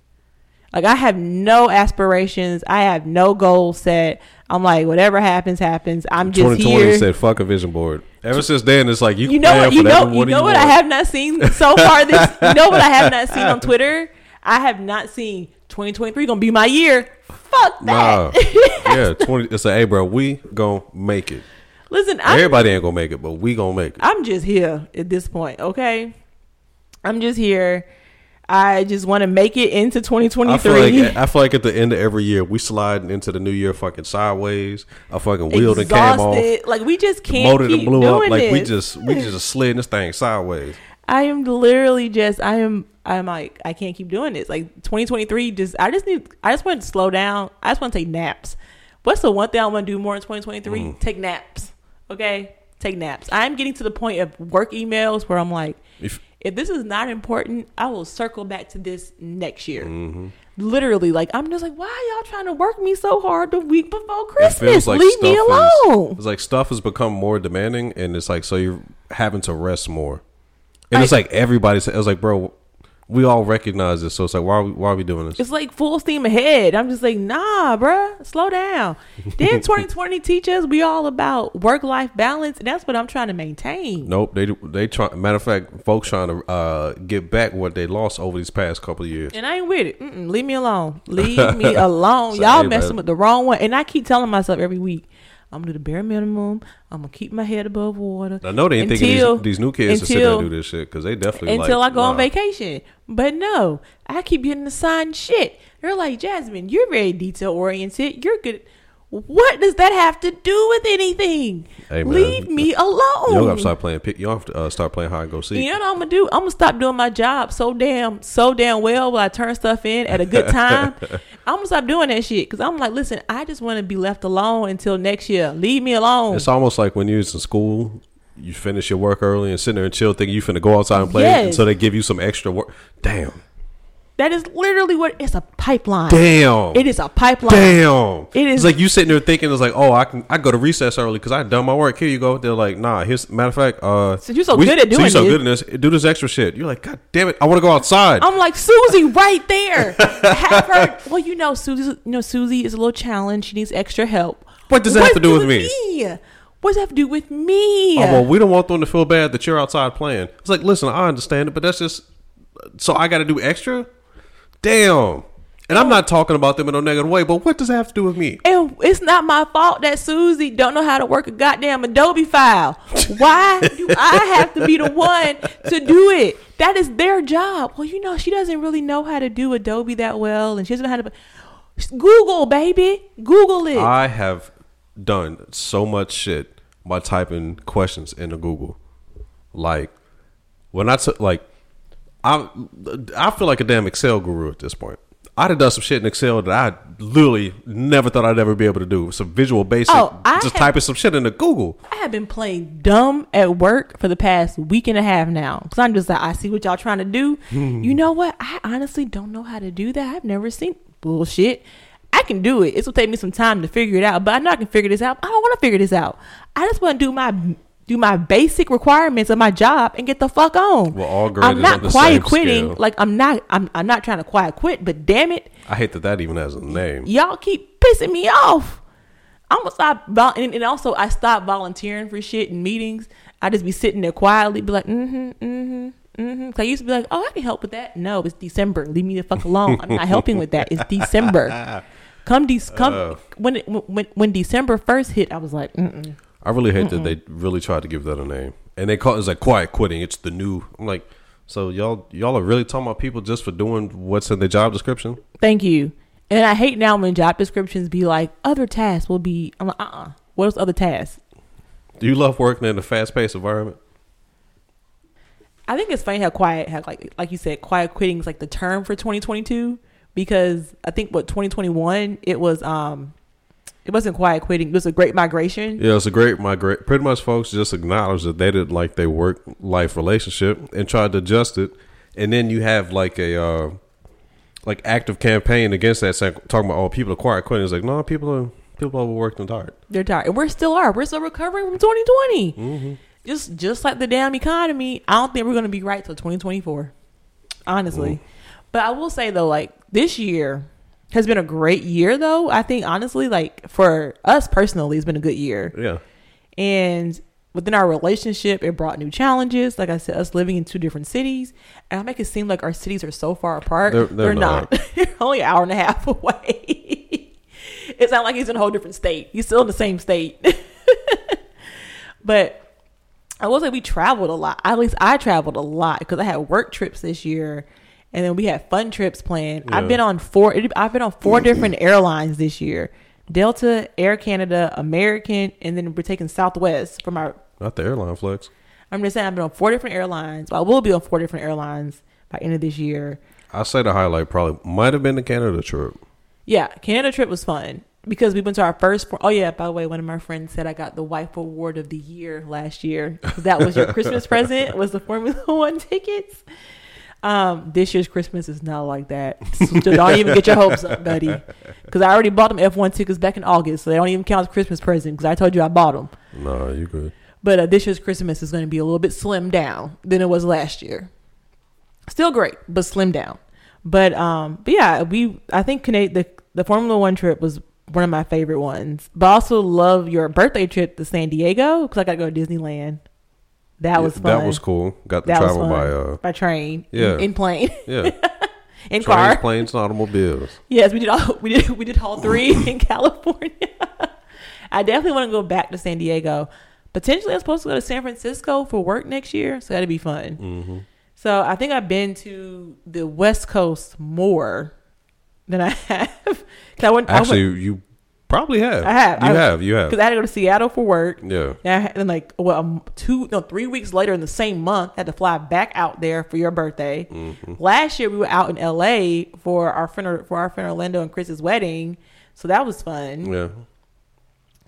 Like I have no aspirations. I have no goals set. I'm like whatever happens, happens. I'm just 2020 here. said fuck a vision board. Ever since then, it's like you, you know what you know you what know what I have not seen so far this you know what I have not seen on Twitter I have not seen 2023 gonna be my year fuck Nah, that yeah, 20. It's a hey, bro, we gonna make it. listen I'm, Everybody ain't gonna make it, but we gonna make it. I'm just here at this point okay I'm just here I just want to make it into I feel 2023 like I feel like at the end of every year, we slide into the new year fucking sideways. I fucking wheeled and came off. like we just can't motor keep blew doing up. Like we just we just slid this thing sideways. I am literally just I am I'm like I can't keep doing this. Like 2023 just I just need I just want to slow down. I just want to take naps. What's the one thing I want to do more in 2023? Mm. Take naps. Okay? Take naps. I'm getting to the point of work emails where I'm like If if this is not important, I will circle back to this next year. Mm-hmm. Literally, like I'm just like, why are y'all trying to work me so hard the week before Christmas? like Leave me alone. Is, it's like stuff has become more demanding, and it's like so you're having to rest more. And it's like everybody said, it was like, bro, we all recognize this, so it's like, why are we, why are we doing this? It's like full steam ahead. I'm just like, nah, bruh, slow down. Then 2020 teach us we all about work life balance, and that's what I'm trying to maintain. Nope, they they try. Matter of fact, folks trying to uh, get back what they lost over these past couple of years. And I ain't with it. Mm-mm, leave me alone. Leave me alone. So, Y'all messing with the wrong one. And I keep telling myself every week, I'm gonna do the bare minimum. I'm gonna keep my head above water. I know they ain't thinking these, these new kids to sit there until- and do this shit because they definitely until like, I go on vacation. But no, I keep getting assigned shit. They're like, Jasmine, you're very detail oriented. You're good. What does that have to do with anything? Hey, man. Leave me alone. You gotta start playing. Pick you have to uh, start playing hide and go seek. You know what I'm gonna do? I'm gonna stop doing my job so damn, so damn well while I turn stuff in at a good time. I'm gonna stop doing that shit because I'm like, listen, I just want to be left alone until next year. Leave me alone. It's almost like when you was in school, you finish your work early and sit there and chill, thinking you finna go outside and play, Yes. until they give you some extra work. Damn, that is literally what it's a pipeline. damn, It is a pipeline. Damn, It is- It's like you sitting there thinking it's like, oh, I can, I go to recess early because I done my work. Here you go. They're like, nah. Here's matter of fact, uh, Since you're so we- good at doing. so you so good in this, do this extra shit. You're like, god damn it, I want to go outside. I'm like Susie right there. Have her. Well, you know, Susie. You know, Susie is a little challenged. She needs extra help. What does that have to do with me? What does that have to do with me? Oh, well, we don't want them to feel bad that you're outside playing. It's like, listen, I understand it, but that's just so I got to do extra. Damn. And I'm not talking about them in a negative way, but what does that have to do with me? And it's not my fault that Susie don't know how to work a goddamn Adobe file. Why do I have to be the one to do it? That is their job. Well, you know, she doesn't really know how to do Adobe that well, and she doesn't know how to. Google, baby, Google it. I have done so much shit by typing questions into Google. Like when I took like I I feel like a damn Excel guru at this point. I'd have done some shit in Excel that I literally never thought I'd ever be able to do. Some visual basic, Oh, I just have- typing some shit into Google. I have been playing dumb at work for the past week and a half now. Because I'm just like, I see what y'all trying to do. you know what? I honestly don't know how to do that. I've never seen bullshit. I can do it. It's gonna take me some time to figure it out, but I know I can figure this out. I don't want to figure this out. I just want to do my do my basic requirements of my job and get the fuck on. Well, all I'm not quiet quitting. scale. Like I'm not. I'm. I'm not trying to quiet quit. But damn it, I hate that that even has a name. y'all keep pissing me off. I'm gonna stop, vol- and, and also I stopped volunteering for shit in meetings. I just be sitting there quietly, be like, mm-hmm, mm-hmm, mm-hmm. Cause I used to be like, oh, I can help with that. No, it's December. Leave me the fuck alone. I'm not helping with that. It's December. Come, de- come Oh. when it, when when December first hit, I was like, mm-mm. I really hate that they really tried to give that a name, and they call it it's like quiet quitting. It's the new. I'm like, so y'all y'all are really talking about people just for doing what's in their job description? thank you. And I hate now when job descriptions be like, other tasks will be. I'm like, uh, uh What else? Other tasks? Do you love working in a fast paced environment? I think it's funny how quiet, how like like you said, quiet quitting is like the term for 2022 because I think what 2021 it was um it wasn't quiet quitting, it was a great migration. Yeah, it's a great migrate. Pretty much, folks just acknowledged that they didn't like their work life relationship and tried to adjust it, and then you have like a uh, like active campaign against that, saying, talking about oh people are quiet quitting. It's like no, people are people are overworked and tired. They're tired, and we're still are. We're still recovering from 2020. Just just like the damn economy, I don't think we're gonna be right till 2024. Honestly, but I will say though, like this year has been a great year. Though I think honestly, like for us personally, it's been a good year. Yeah, And within our relationship, it brought new challenges. Like I said, us living in two different cities, and I make it seem like our cities are so far apart. They're- they're not. They're only an hour and a half away. it's not like he's in a whole different state. He's still in the same state. but I will say we traveled a lot. At least I traveled a lot because I had work trips this year, and then we had fun trips planned. Yeah. I've been on four. I've been on four different airlines this year: Delta, Air Canada, American, and then we're taking Southwest from our. not the airline flex. I'm just saying I've been on four different airlines. I will be on four different airlines by end of this year. I say the highlight probably might have been the Canada trip. Yeah, Canada trip was fun because we went to our first. Oh yeah, by the way, one of my friends said I got the wife award of the year last year. That was your Christmas present. Was the Formula One tickets. Um, this year's Christmas is not like that. So don't even get your hopes up, buddy. Because I already bought them F1 tickets back in August, so they don't even count as Christmas present. Because I told you I bought them. No, you good. But uh, this year's Christmas is going to be a little bit slimmed down than it was last year. Still great, but slimmed down. But um, but yeah, we I think Cana- the the Formula One trip was one of my favorite ones. But I also love your birthday trip to San Diego because I got to go to Disneyland. That was Yeah, fun. That was cool. Got to That travel by uh by train, Yeah. in, in plane, yeah in trains, car. planes, and automobiles. Yes, we did all we did we did all three in California. I definitely want to go back to San Diego. Potentially, I'm supposed to go to San Francisco for work next year, so that'd be fun. Mm-hmm. So I think I've been to the West Coast more than I have. I went, Actually, you probably have. I have. You I- have. You have. because. I had to go to Seattle for work. Yeah. And, I, and like, well, um, two, no, three weeks later in the same month, I had to fly back out there for your birthday. Mm-hmm. Last year, we were out in LA for our friend, for our friend Orlando and Chris's wedding, so that was fun. Yeah.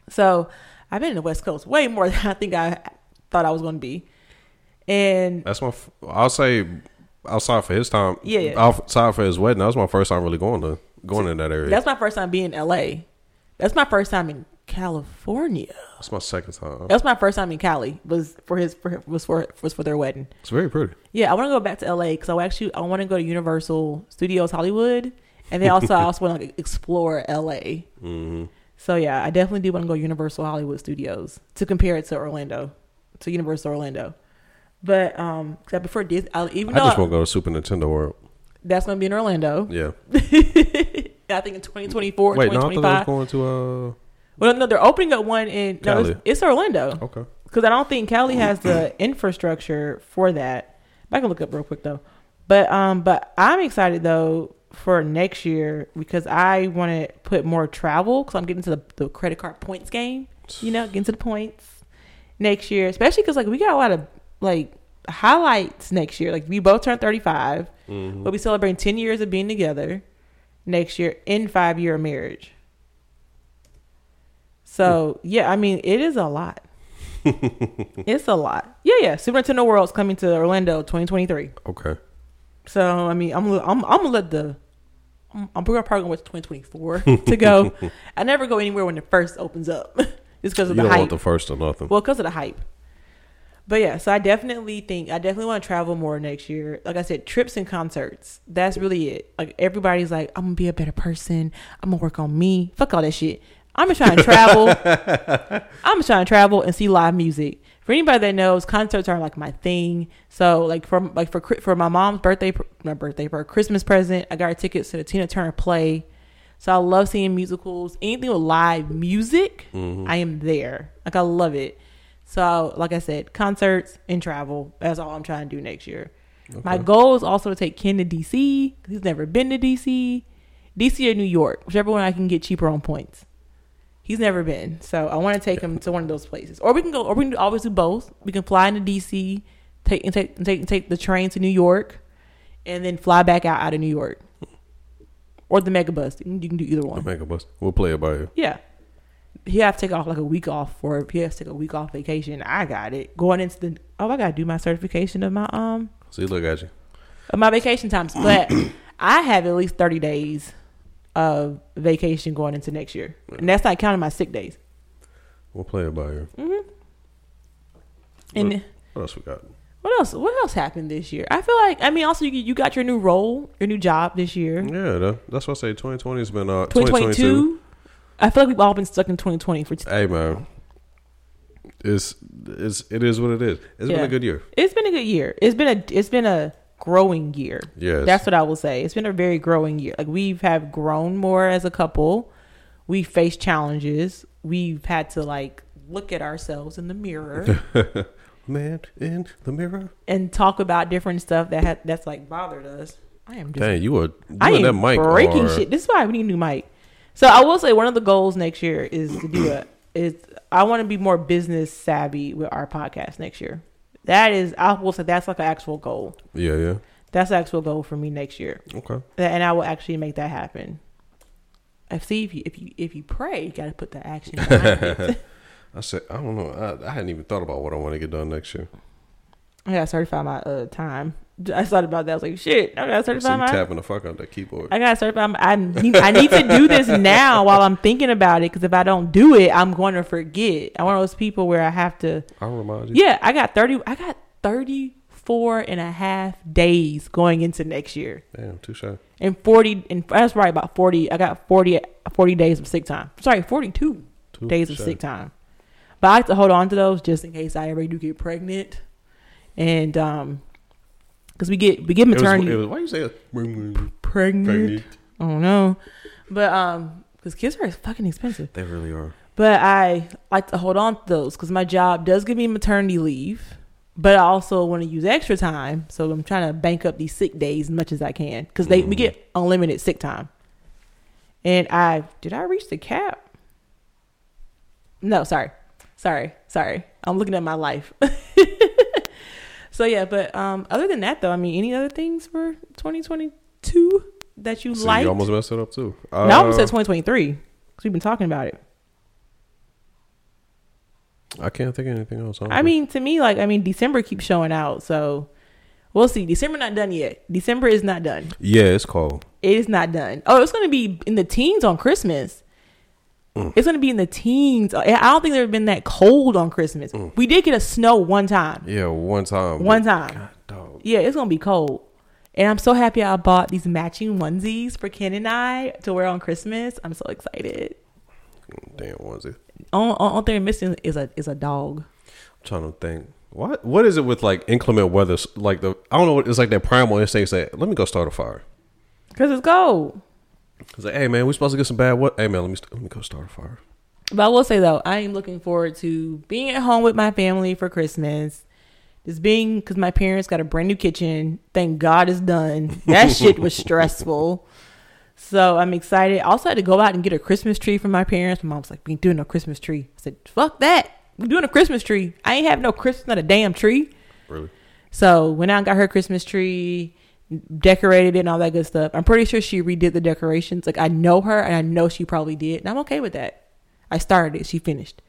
So I've been in the West Coast way more than I think I thought I was going to be, and That's my. f- I'll say outside for his time. Yeah, yeah. Outside for his wedding. That was my first time really going to going in that area. that's my first time being in LA. That's my first time in California. That's my second time. That's my first time in Cali. Was for his for, was for was for their wedding. It's very pretty. Yeah, I want to go back to LA because I actually I want to go to Universal Studios Hollywood, and then also I also want to like, explore LA. Mm-hmm. So yeah, I definitely do want to go Universal Hollywood Studios to compare it to Orlando, to Universal Orlando. But um, 'cause I prefer Disney. I, even I just want to go to Super Nintendo World. that's to be in Orlando, Yeah. I think in 2024, Wait, no, I thought I 2025. was going to. uh well, no, they're opening up one in no, it's, it's Orlando. Okay. because I don't think Cali has the infrastructure for that. I can look up real quick though. But um, but I'm excited though for next year because I want to put more travel because I'm getting to the, the credit card points game. You know, getting to the points next year, especially because like we got a lot of like highlights next year. Like we both turned 35, Mhm. but we celebrating 10 years of being together next year in five year marriage. So yeah, I mean it is a lot. it's a lot. Yeah, yeah. Super Nintendo World's coming to Orlando 2023. Okay. So I mean, I'm I'm I'm gonna let the I'm, I'm probably gonna wait to 2024 to go. I never go anywhere when it first opens up, just because You of the don't hype. want the first or nothing. Well, because of the hype. But yeah, so I definitely think I definitely want to travel more next year. Like I said, trips and concerts. That's really it. Like everybody's like, I'm gonna be a better person. I'm gonna work on me. Fuck all that shit. I'm just trying to travel. I'm just trying to travel and see live music. For anybody that knows, concerts are like my thing. So like for like for for my mom's birthday, my birthday for a Christmas present, I got her tickets to the Tina Turner play. So I love seeing musicals. Anything with live music, mm-hmm. I am there. Like I love it. So like I said, concerts and travel. That's all I'm trying to do next year. My goal is also to take Ken to DC. 'cause He's never been to DC, DC or New York, whichever one I can get cheaper on points. He's never been, so I want to take him to one of those places. Or we can go, or we can always do both. We can fly into DC, take and take and take, and take the train to New York, and then fly back out out of New York, or the megabus. You can, you can do either one. The mega bus. We'll play it by you. Yeah. He have to take off like a week off for he has to take a week off vacation. I got it. Going into the oh I gotta do my certification of my um See, look at you. of my vacation times. But I have at least thirty days of vacation going into next year. And that's not counting my sick days. We'll play it by you. And What, what else we got? what else what else happened this year? I feel like I mean also you you got your new role, your new job this year. Yeah, that, that's what I say. 2020 has been uh, 2022. 2022. I feel like we've all been stuck in 2020 for Hey man, it's it's it is what it is. It's been a good year. It's been a good year. It's been a it's been a growing year. Yes. That's what I will say. It's been a very growing year. Like we've have grown more as a couple. We faced challenges. We've had to like look at ourselves in the mirror Man in the mirror. and talk about different stuff that had, that's like bothered us. I am just Dang, you were you I and that am mic breaking are- shit. This is why we need a new mic. So I will say one of the goals next year is to do a is I want to be more business savvy with our podcast next year. That is I will say that's like an actual goal. Yeah, yeah. That's an actual goal for me next year. Okay. That- and I will actually make that happen. I see if you if you if you pray, you got to put the action. I said I don't know. I, I hadn't even thought about what I want to get done next year. Yeah, I certify my uh, time. I thought about that. I was like, shit, I got to So my. tapping the fuck out that keyboard. I got. My, I need I need to do this now while I'm thinking about it because if I don't do it, I'm going to forget. I'm one of those people where I have to. I'll remind you. Yeah, I got thirty. I got 34 and a half days going into next year. Damn, too shy. and 40 and that's right about 40 i got 40 40 days of sick time sorry 42 Too days of sick time but i like to hold on to those just in case i ever do get pregnant and um because we get we get It was, maternity it was, why you say pregnant pregnant? i don't know but um because kids are fucking expensive They really are. But I like to hold on to those because my job does give me maternity leave, but I also want to use extra time. So I'm trying to bank up these sick days as much as I can because they we get unlimited sick time. And I did I reach the cap? No, sorry, sorry, sorry. I'm looking at my life. so yeah, but um, other than that though, I mean, any other things for 2022 that you like? you almost messed it up too. no, I almost Uh, said 2023 because we've been talking about it. I can't think of anything else. I mean, to me, like, I mean, December keeps showing out, so we'll see. December not done yet. December is not done. yeah, it's cold. It is not done. Oh, it's going to be in the teens on Christmas. Mm. It's going to be in the teens. I don't think there's been that cold on Christmas. Mm. We did get a snow one time. Yeah, one time. One time. God, dog. Yeah, it's going to be cold. And I'm so happy I bought these matching onesies for Ken and I to wear on Christmas. I'm so excited. Damn onesie. Only, only thing missing is a is a dog. I'm trying to think. What what is it with like inclement weather? Like the I don't know. It's like that primal instinct say, "Let me go start a fire." Because it's cold. It's like, hey man, we supposed to get some bad what? Hey man, let me st- let me go start a fire. But I will say though, I am looking forward to being at home with my family for Christmas. Just being because my parents got a brand new kitchen. Thank God it's done. That shit was stressful. So I'm excited. I also had to go out and get a Christmas tree from my parents. My mom's like, "We ain't doing no Christmas tree." I said, "Fuck that. We're doing a Christmas tree. I ain't have no Christmas, not a damn tree." Really? So went out and got her Christmas tree, decorated it and all that good stuff. I'm pretty sure she redid the decorations. Like I know her and I know she probably did. And I'm okay with that. I started it, she finished.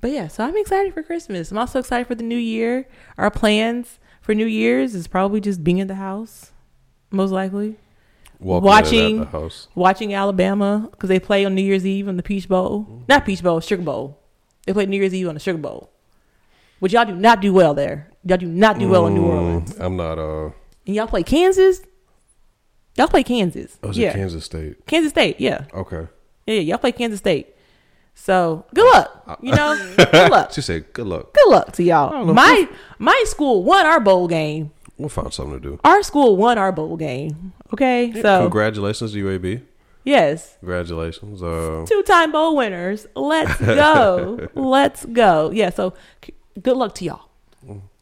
But yeah, so I'm excited for Christmas. I'm also excited for the new year. Our plans for New Year's is probably just being in the house, most likely. Walking Watching- the house. Watching Alabama because they play on New Year's Eve on the Peach Bowl. Not Peach Bowl, Sugar Bowl. They play New Year's Eve on the Sugar Bowl. Which y'all do not do well there. Y'all do not do well in New Mm, Orleans. I'm not. Uh, And y'all play Kansas? Y'all play Kansas. oh, was yeah. it Kansas State? Kansas State, yeah. Okay. Yeah, yeah, y'all play Kansas State. So good luck. You know? good luck. She said, "Good luck. Good luck to y'all. My my school won our bowl game. We'll find something to do." Our school won our bowl game. Okay? So Congratulations, UAB. yes. Congratulations. Uh, Two time bowl winners. Let's go. Let's go. Yeah, so good luck to y'all.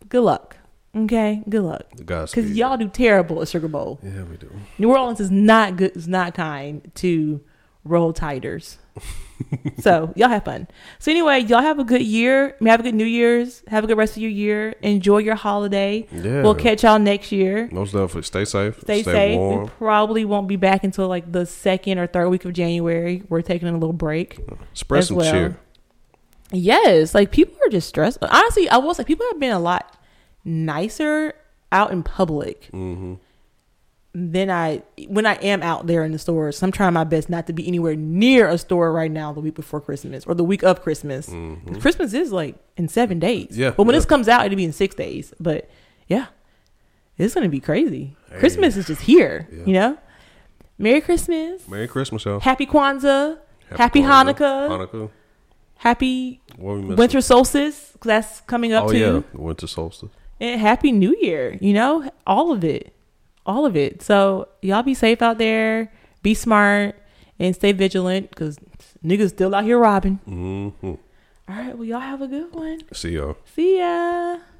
Good luck. Okay? Good luck. guys. Because y'all do terrible at Sugar Bowl. Yeah, we do. New Orleans is not good is not kind to roll tiders. so y'all have fun. So anyway, y'all have a good year. Have a good New Year's. Have a good rest of your year. Enjoy your holiday. Yeah. We'll catch y'all next year. Most definitely. Stay safe. Stay, safe. warm. We probably won't be back until like the second or third week of January. We're taking a little break. Spread some well. cheer. Yes, like people are just stressed. Honestly, I will say people have been a lot nicer out in public hmm than I when I am out there in the stores. I'm trying my best not to be anywhere near a store right now the week before Christmas or the week of Christmas. Christmas is like in seven days. Mm-hmm. Yeah, but when yeah. this comes out, it'll be in six days. But yeah, it's gonna be crazy. Christmas is just here. Yeah. You know. Merry Christmas. Merry Christmas, y'all. Happy Kwanzaa. Happy, Kwanzaa, Hanukkah. Hanukkah. Happy What we missing? winter solstice. 'cause that's coming up Oh too. yeah, winter solstice. And happy new year, you know, all of it. All of it. So y'all be safe out there, be smart, and stay vigilant because niggas still out here robbing. hmm All right, well, y'all have a good one. See y'all. See ya.